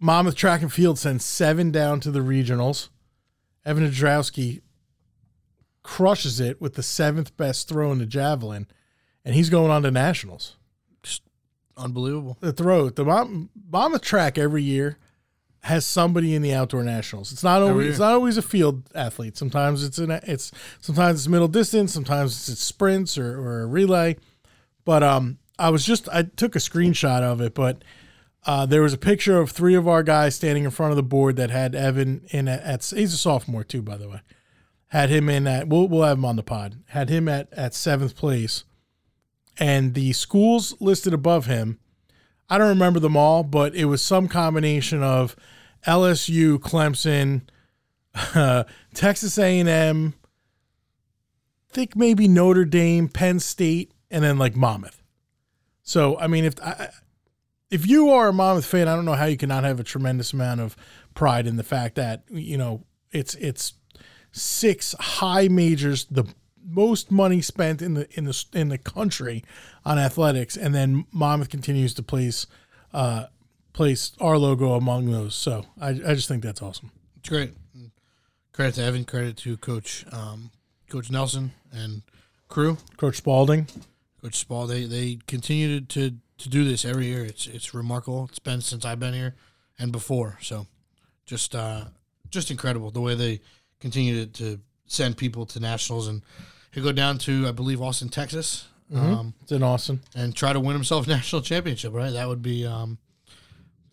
Monmouth Track and Field sends seven down to the regionals. Evan Nadrowski crushes it with the seventh best throw in the javelin, and he's going on to nationals. Unbelievable. The throw, the Mon- Monmouth Track every year has somebody in the outdoor nationals. It's not always it's not always a field athlete. Sometimes it's an it's sometimes it's middle distance. Sometimes it's sprints or, or a relay. But um, I was just I took a screenshot of it, but uh, there was a picture of three of our guys standing in front of the board that had Evan in at, at he's a sophomore too, by the way. Had him in at we'll we'll have him on the pod. Had him at at seventh place, and the schools listed above him. I don't remember them all, but it was some combination of LSU, Clemson, uh, Texas A&M, think maybe Notre Dame, Penn State, and then like Monmouth. So I mean, if I, if you are a Monmouth fan, I don't know how you cannot have a tremendous amount of pride in the fact that you know it's it's six high majors, the most money spent in the in the in the country on athletics, and then Monmouth continues to place uh, place our logo among those. So I, I just think that's awesome. It's great. Credit to Evan. Credit to Coach um, Coach Nelson and crew. Coach Spalding, Coach Spall. They they continue to, to to do this every year. It's it's remarkable. It's been since I've been here and before. So just uh, just incredible the way they continue to, to send people to nationals and he'll go down to I believe Austin, Texas. Um, it's in Austin. and try to win himself a national championship. Right, that would be um,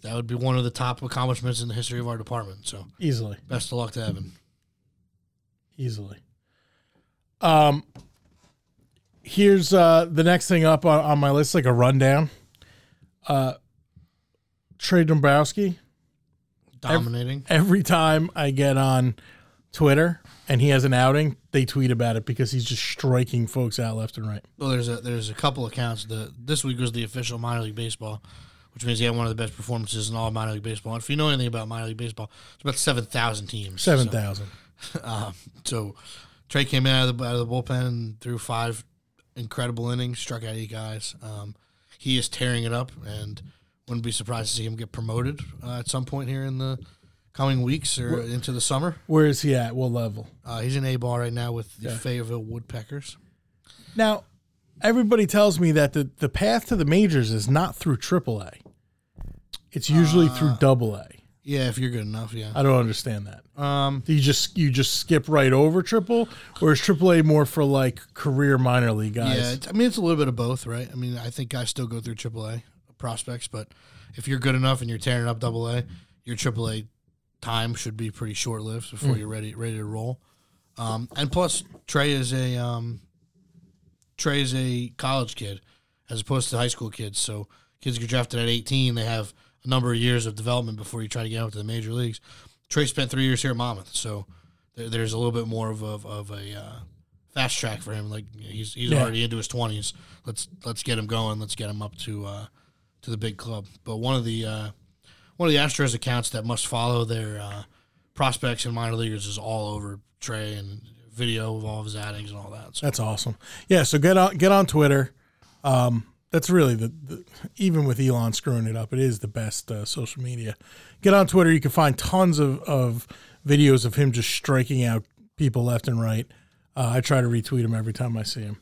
that would be one of the top accomplishments in the history of our department. So Easily, best of luck to Evan. easily. Um, here's uh, the next thing up on, on my list, like a rundown. Uh, Trey Dombroski. Dominating. every time I get on Twitter and he has an outing, they tweet about it because he's just striking folks out left and right. Well, there's a there's a couple accounts. The this week was the official minor league baseball, which means he had one of the best performances in all minor league baseball. And if you know anything about minor league baseball, it's about seven thousand teams. Seven thousand. So, um, so Trey came in out of the out of the bullpen and threw five incredible innings, struck out eight guys. Um, he is tearing it up, and wouldn't be surprised to see him get promoted uh, at some point here in the coming weeks or into the summer. Where is he at? What level? Uh, he's in A ball right now with the Fayetteville Woodpeckers. Now, everybody tells me that the, the path to the majors is not through AAA. It's usually through Double A. Yeah, if you're good enough, yeah. I don't understand that. Um, Do you just you just skip right over triple, or is AAA more for like career minor league guys? Yeah, it's, I mean it's a little bit of both, right? I mean, I think guys still go through AAA prospects, but if you're good enough and you're tearing up Double A, your AAA time should be pretty short lived before you're ready ready to roll. Um, and plus, Trey is a um, Trey is a college kid as opposed to high school kids. So kids get drafted at 18, they have a number of years of development before you try to get out to the major leagues. Trey spent three years here at Monmouth, so there, there's a little bit more of a, of a uh, fast track for him. Like he's he's Yeah. already into his 20s. Let's let's get him going. Let's get him up to uh, to the big club. But one of the uh, one of the Astros accounts that must follow their uh, prospects and minor leaguers is all over Trey and video of all of his outings and all that. So That's awesome. Yeah, so get on get on Twitter. Um, that's really the, the even with Elon screwing it up, it is the best uh, social media. Get on Twitter. You can find tons of, of videos of him just striking out people left and right. Uh, I try to retweet him every time I see him.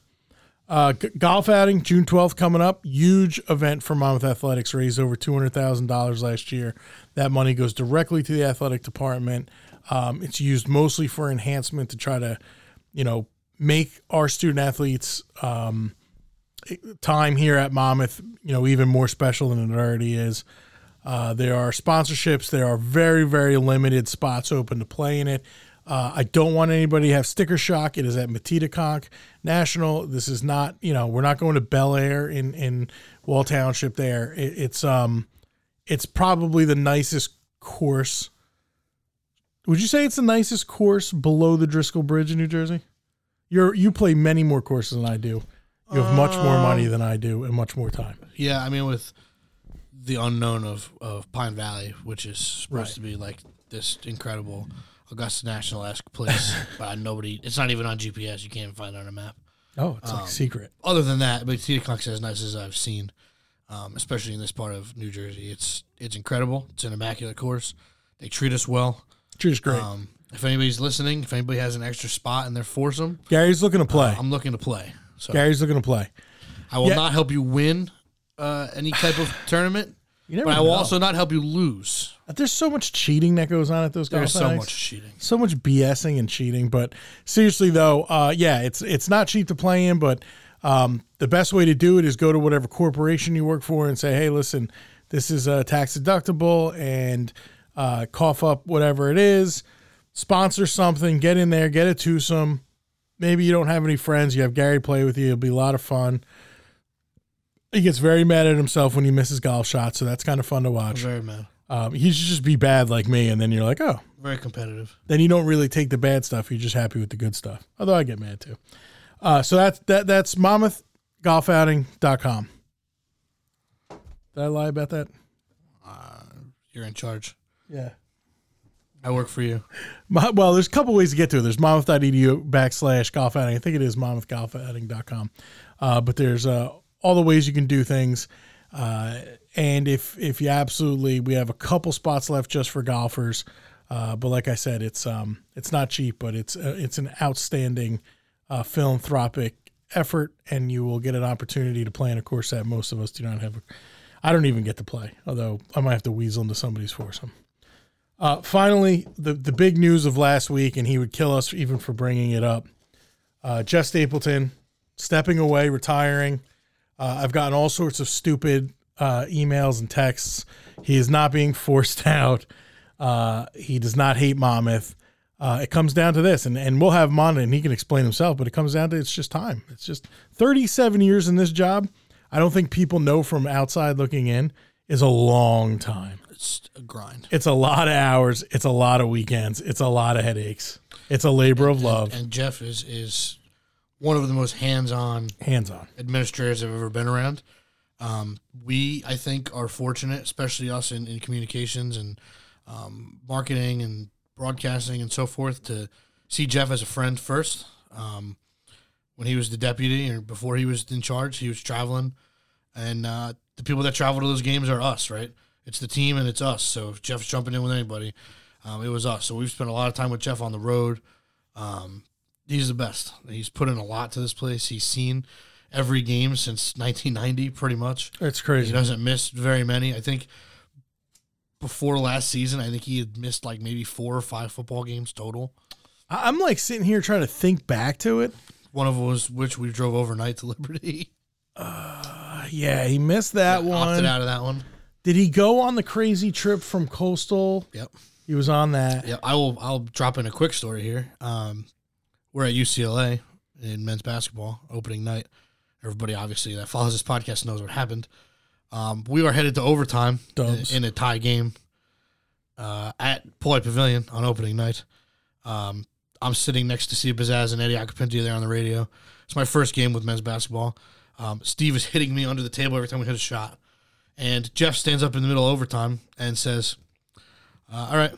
Uh, g- golf outing June 12th coming up. Huge event for Monmouth Athletics. Raised over $200,000 last year. That money goes directly to the athletic department. Um, it's used mostly for enhancement to try to, you know, make our student athletes um, time here at Monmouth, you know, even more special than it already is. Uh, there are sponsorships. There are very, very limited spots open to play in it. Uh, I don't want anybody to have sticker shock. It is at Metedeconk National. This is not, you know, we're not going to Bel-Aire in in Wall Township. There, it, it's um, it's probably the nicest course. Would you say it's the nicest course below the Driscoll Bridge in New Jersey? You're you play many more courses than I do. You have much more money than I do and much more time. Yeah, I mean with the unknown of, of Pine Valley, which is supposed Right. to be like this incredible Augusta National esque place, but nobody. It's not even on GPS. You can't even find it on a map. Oh, it's like secret. Other than that, but Teacock's as nice as I've seen, um, especially in this part of New Jersey. It's it's incredible. It's an immaculate course. They treat us well. Tree's great. Um, if anybody's listening, if anybody has an extra spot in their foursome, Gary's looking to play. I'm looking to play. So Gary's looking to play. I will Yeah. not help you win uh, any type of tournament, but I will know. also not help you lose. There's so much cheating that goes on at those There's so much cheating. so much BSing and cheating. But seriously though, uh, yeah, it's it's not cheap to play in, but um, the best way to do it is go to whatever corporation you work for and say, hey, listen, this is uh, tax deductible and uh, cough up whatever it is, sponsor something, get in there, get a twosome. Maybe you don't have any friends. You have Gary play with you. It'll be a lot of fun. He gets very mad at himself when he misses golf shots, so that's kind of fun to I'm watch. very mad. Um, he should just be bad like me, and then you're like, oh, Very competitive. then you don't really take the bad stuff. You're just happy with the good stuff. Although I get mad too. Uh, so that's that that's monmouthgolfouting.com. Did I lie about that? You're in charge. Yeah. I work for you. Mo- Well, there's a couple ways to get to it. There's monmouth.edu backslash golf outing. I think it is monmouthgolfouting.com. Uh, but there's uh, all the ways you can do things. Uh, and if if you absolutely, we have a couple spots left just for golfers. Uh, but like I said, it's um it's not cheap, but it's uh, it's an outstanding uh, philanthropic effort, and you will get an opportunity to play in a course that most of us do not have. I don't even get to play, although I might have to weasel into somebody's foursome. Uh, finally, the the big news of last week, and he would kill us even for bringing it up. Uh, Jeff Stapleton stepping away, retiring. Uh, I've gotten all sorts of stupid uh, emails and texts. He is not being forced out. Uh, he does not hate Monmouth. Uh, it comes down to this, and, and we'll have him on, and he can explain himself. But it comes down to it's just time. It's just 37 years in this job. I don't think people know from outside looking in is a long time. It's a grind. It's a lot of hours. It's a lot of weekends. It's a lot of headaches. It's a labor of love, And Jeff is is one of the most hands on hands on. administrators I've ever been around. Um, we, I think, are fortunate, especially us in, in communications and um, marketing and broadcasting and so forth, to see Jeff as a friend first. Um, when he was the deputy or before he was in charge, he was traveling, and uh, the people that travel to those games are us, right? It's the team and it's us. So if Jeff's jumping in with anybody, um, it was us. So we've spent a lot of time with Jeff on the road. Um, he's the best. He's put in a lot to this place. He's seen every game since 1990, pretty much. It's crazy. He doesn't miss very many. I think before last season, I think he had missed like maybe four or five football games total. I'm like sitting here trying to think back to it. One of them was which we drove overnight to Liberty. Uh, Yeah, he missed that Opted one. out of that one. Did he go on the crazy trip from Coastal? Yep. He was on that. Yeah, I will. I'll drop in a quick story here. Um, we're at UCLA in men's basketball opening night. Everybody, obviously, that follows this podcast knows what happened. Um, we were headed to overtime in, in a tie game uh, at Pauley Pavilion on opening night. Um, I'm sitting next to Steve Bazaz and Eddie Acapinti there on the radio. It's my first game with men's basketball. Um, Steve is hitting me under the table every time we hit a shot. And Jeff stands up in the middle of overtime and says, uh, All right,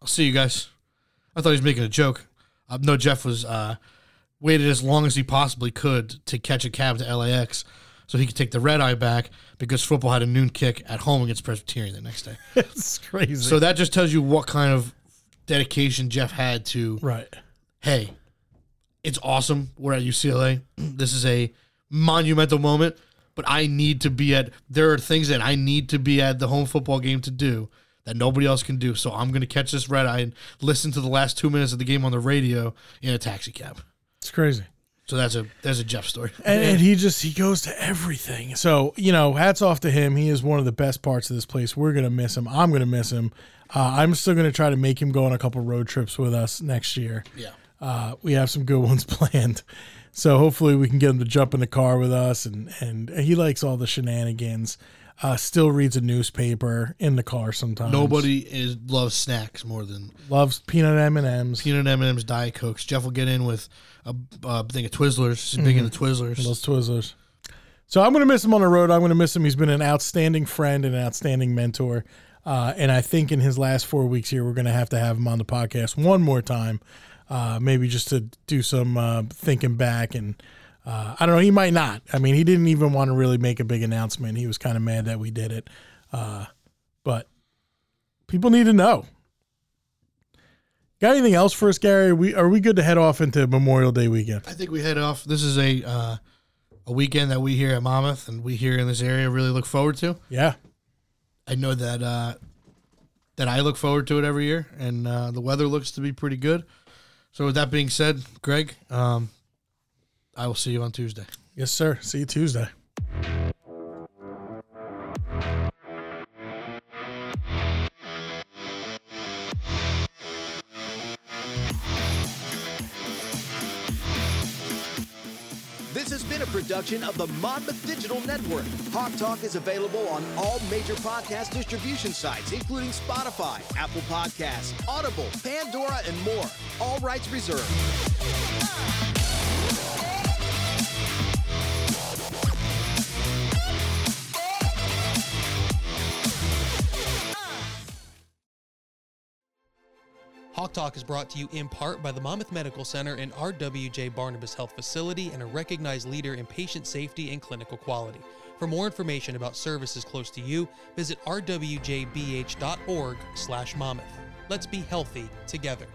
I'll see you guys. I thought he was making a joke. Uh, no, Jeff was uh, waited as long as he possibly could to catch a cab to LAX so he could take the red eye back because football had a noon kick at home against Presbyterian the next day. it's crazy. So that just tells you what kind of dedication Jeff had to Right. hey, it's awesome. We're at UCLA. This is a monumental moment, but I need to be at. There are things that I need to be at the home football game to do that nobody else can do. So I'm going to catch this red eye and listen to the last two minutes of the game on the radio in a taxi cab. It's crazy. So that's a that's a Jeff story. And, and he just he goes to everything. So you know, hats off to him. He is one of the best parts of this place. We're gonna miss him. I'm gonna miss him. Uh, I'm still gonna try to make him go on a couple road trips with us next year. Yeah. Uh, we have some good ones planned. So hopefully we can get him to jump in the car with us, and and he likes all the shenanigans. Uh, still reads a newspaper in the car sometimes. Nobody is loves snacks more than loves peanut M and M's. peanut M and M's, Diet Cokes. Jeff will get in with a, a thing of Twizzlers. He's big into Twizzlers. Those Twizzlers. So I'm going to miss him on the road. I'm going to miss him. He's been an outstanding friend and an outstanding mentor. Uh, and I think in his last four weeks here, we're going to have to have him on the podcast one more time, uh, maybe just to do some uh, thinking back. And uh, I don't know, he might not. I mean, he didn't even want to really make a big announcement. He was kind of mad that we did it. Uh, but people need to know. Got anything else for us, Gary? Are we are we good to head off into Memorial Day weekend? I think we head off. This is a uh, a weekend that we here at Monmouth and we here in this area really look forward to. Yeah. I know that uh, that I look forward to it every year, and uh, the weather looks to be pretty good. So, with that being said, Greg, um, I will see you on Tuesday. Yes, sir. See you Tuesday. This has been a production of the Monmouth Digital Network. Hawk Talk is available on all major podcast distribution sites, including Spotify, Apple Podcasts, Audible, Pandora, and more. All rights reserved. Hawk Talk is brought to you in part by the Monmouth Medical Center and RWJ Barnabas Health Facility and a recognized leader in patient safety and clinical quality. For more information about services close to you, visit rwjbh.org/monmouth. Let's be healthy together.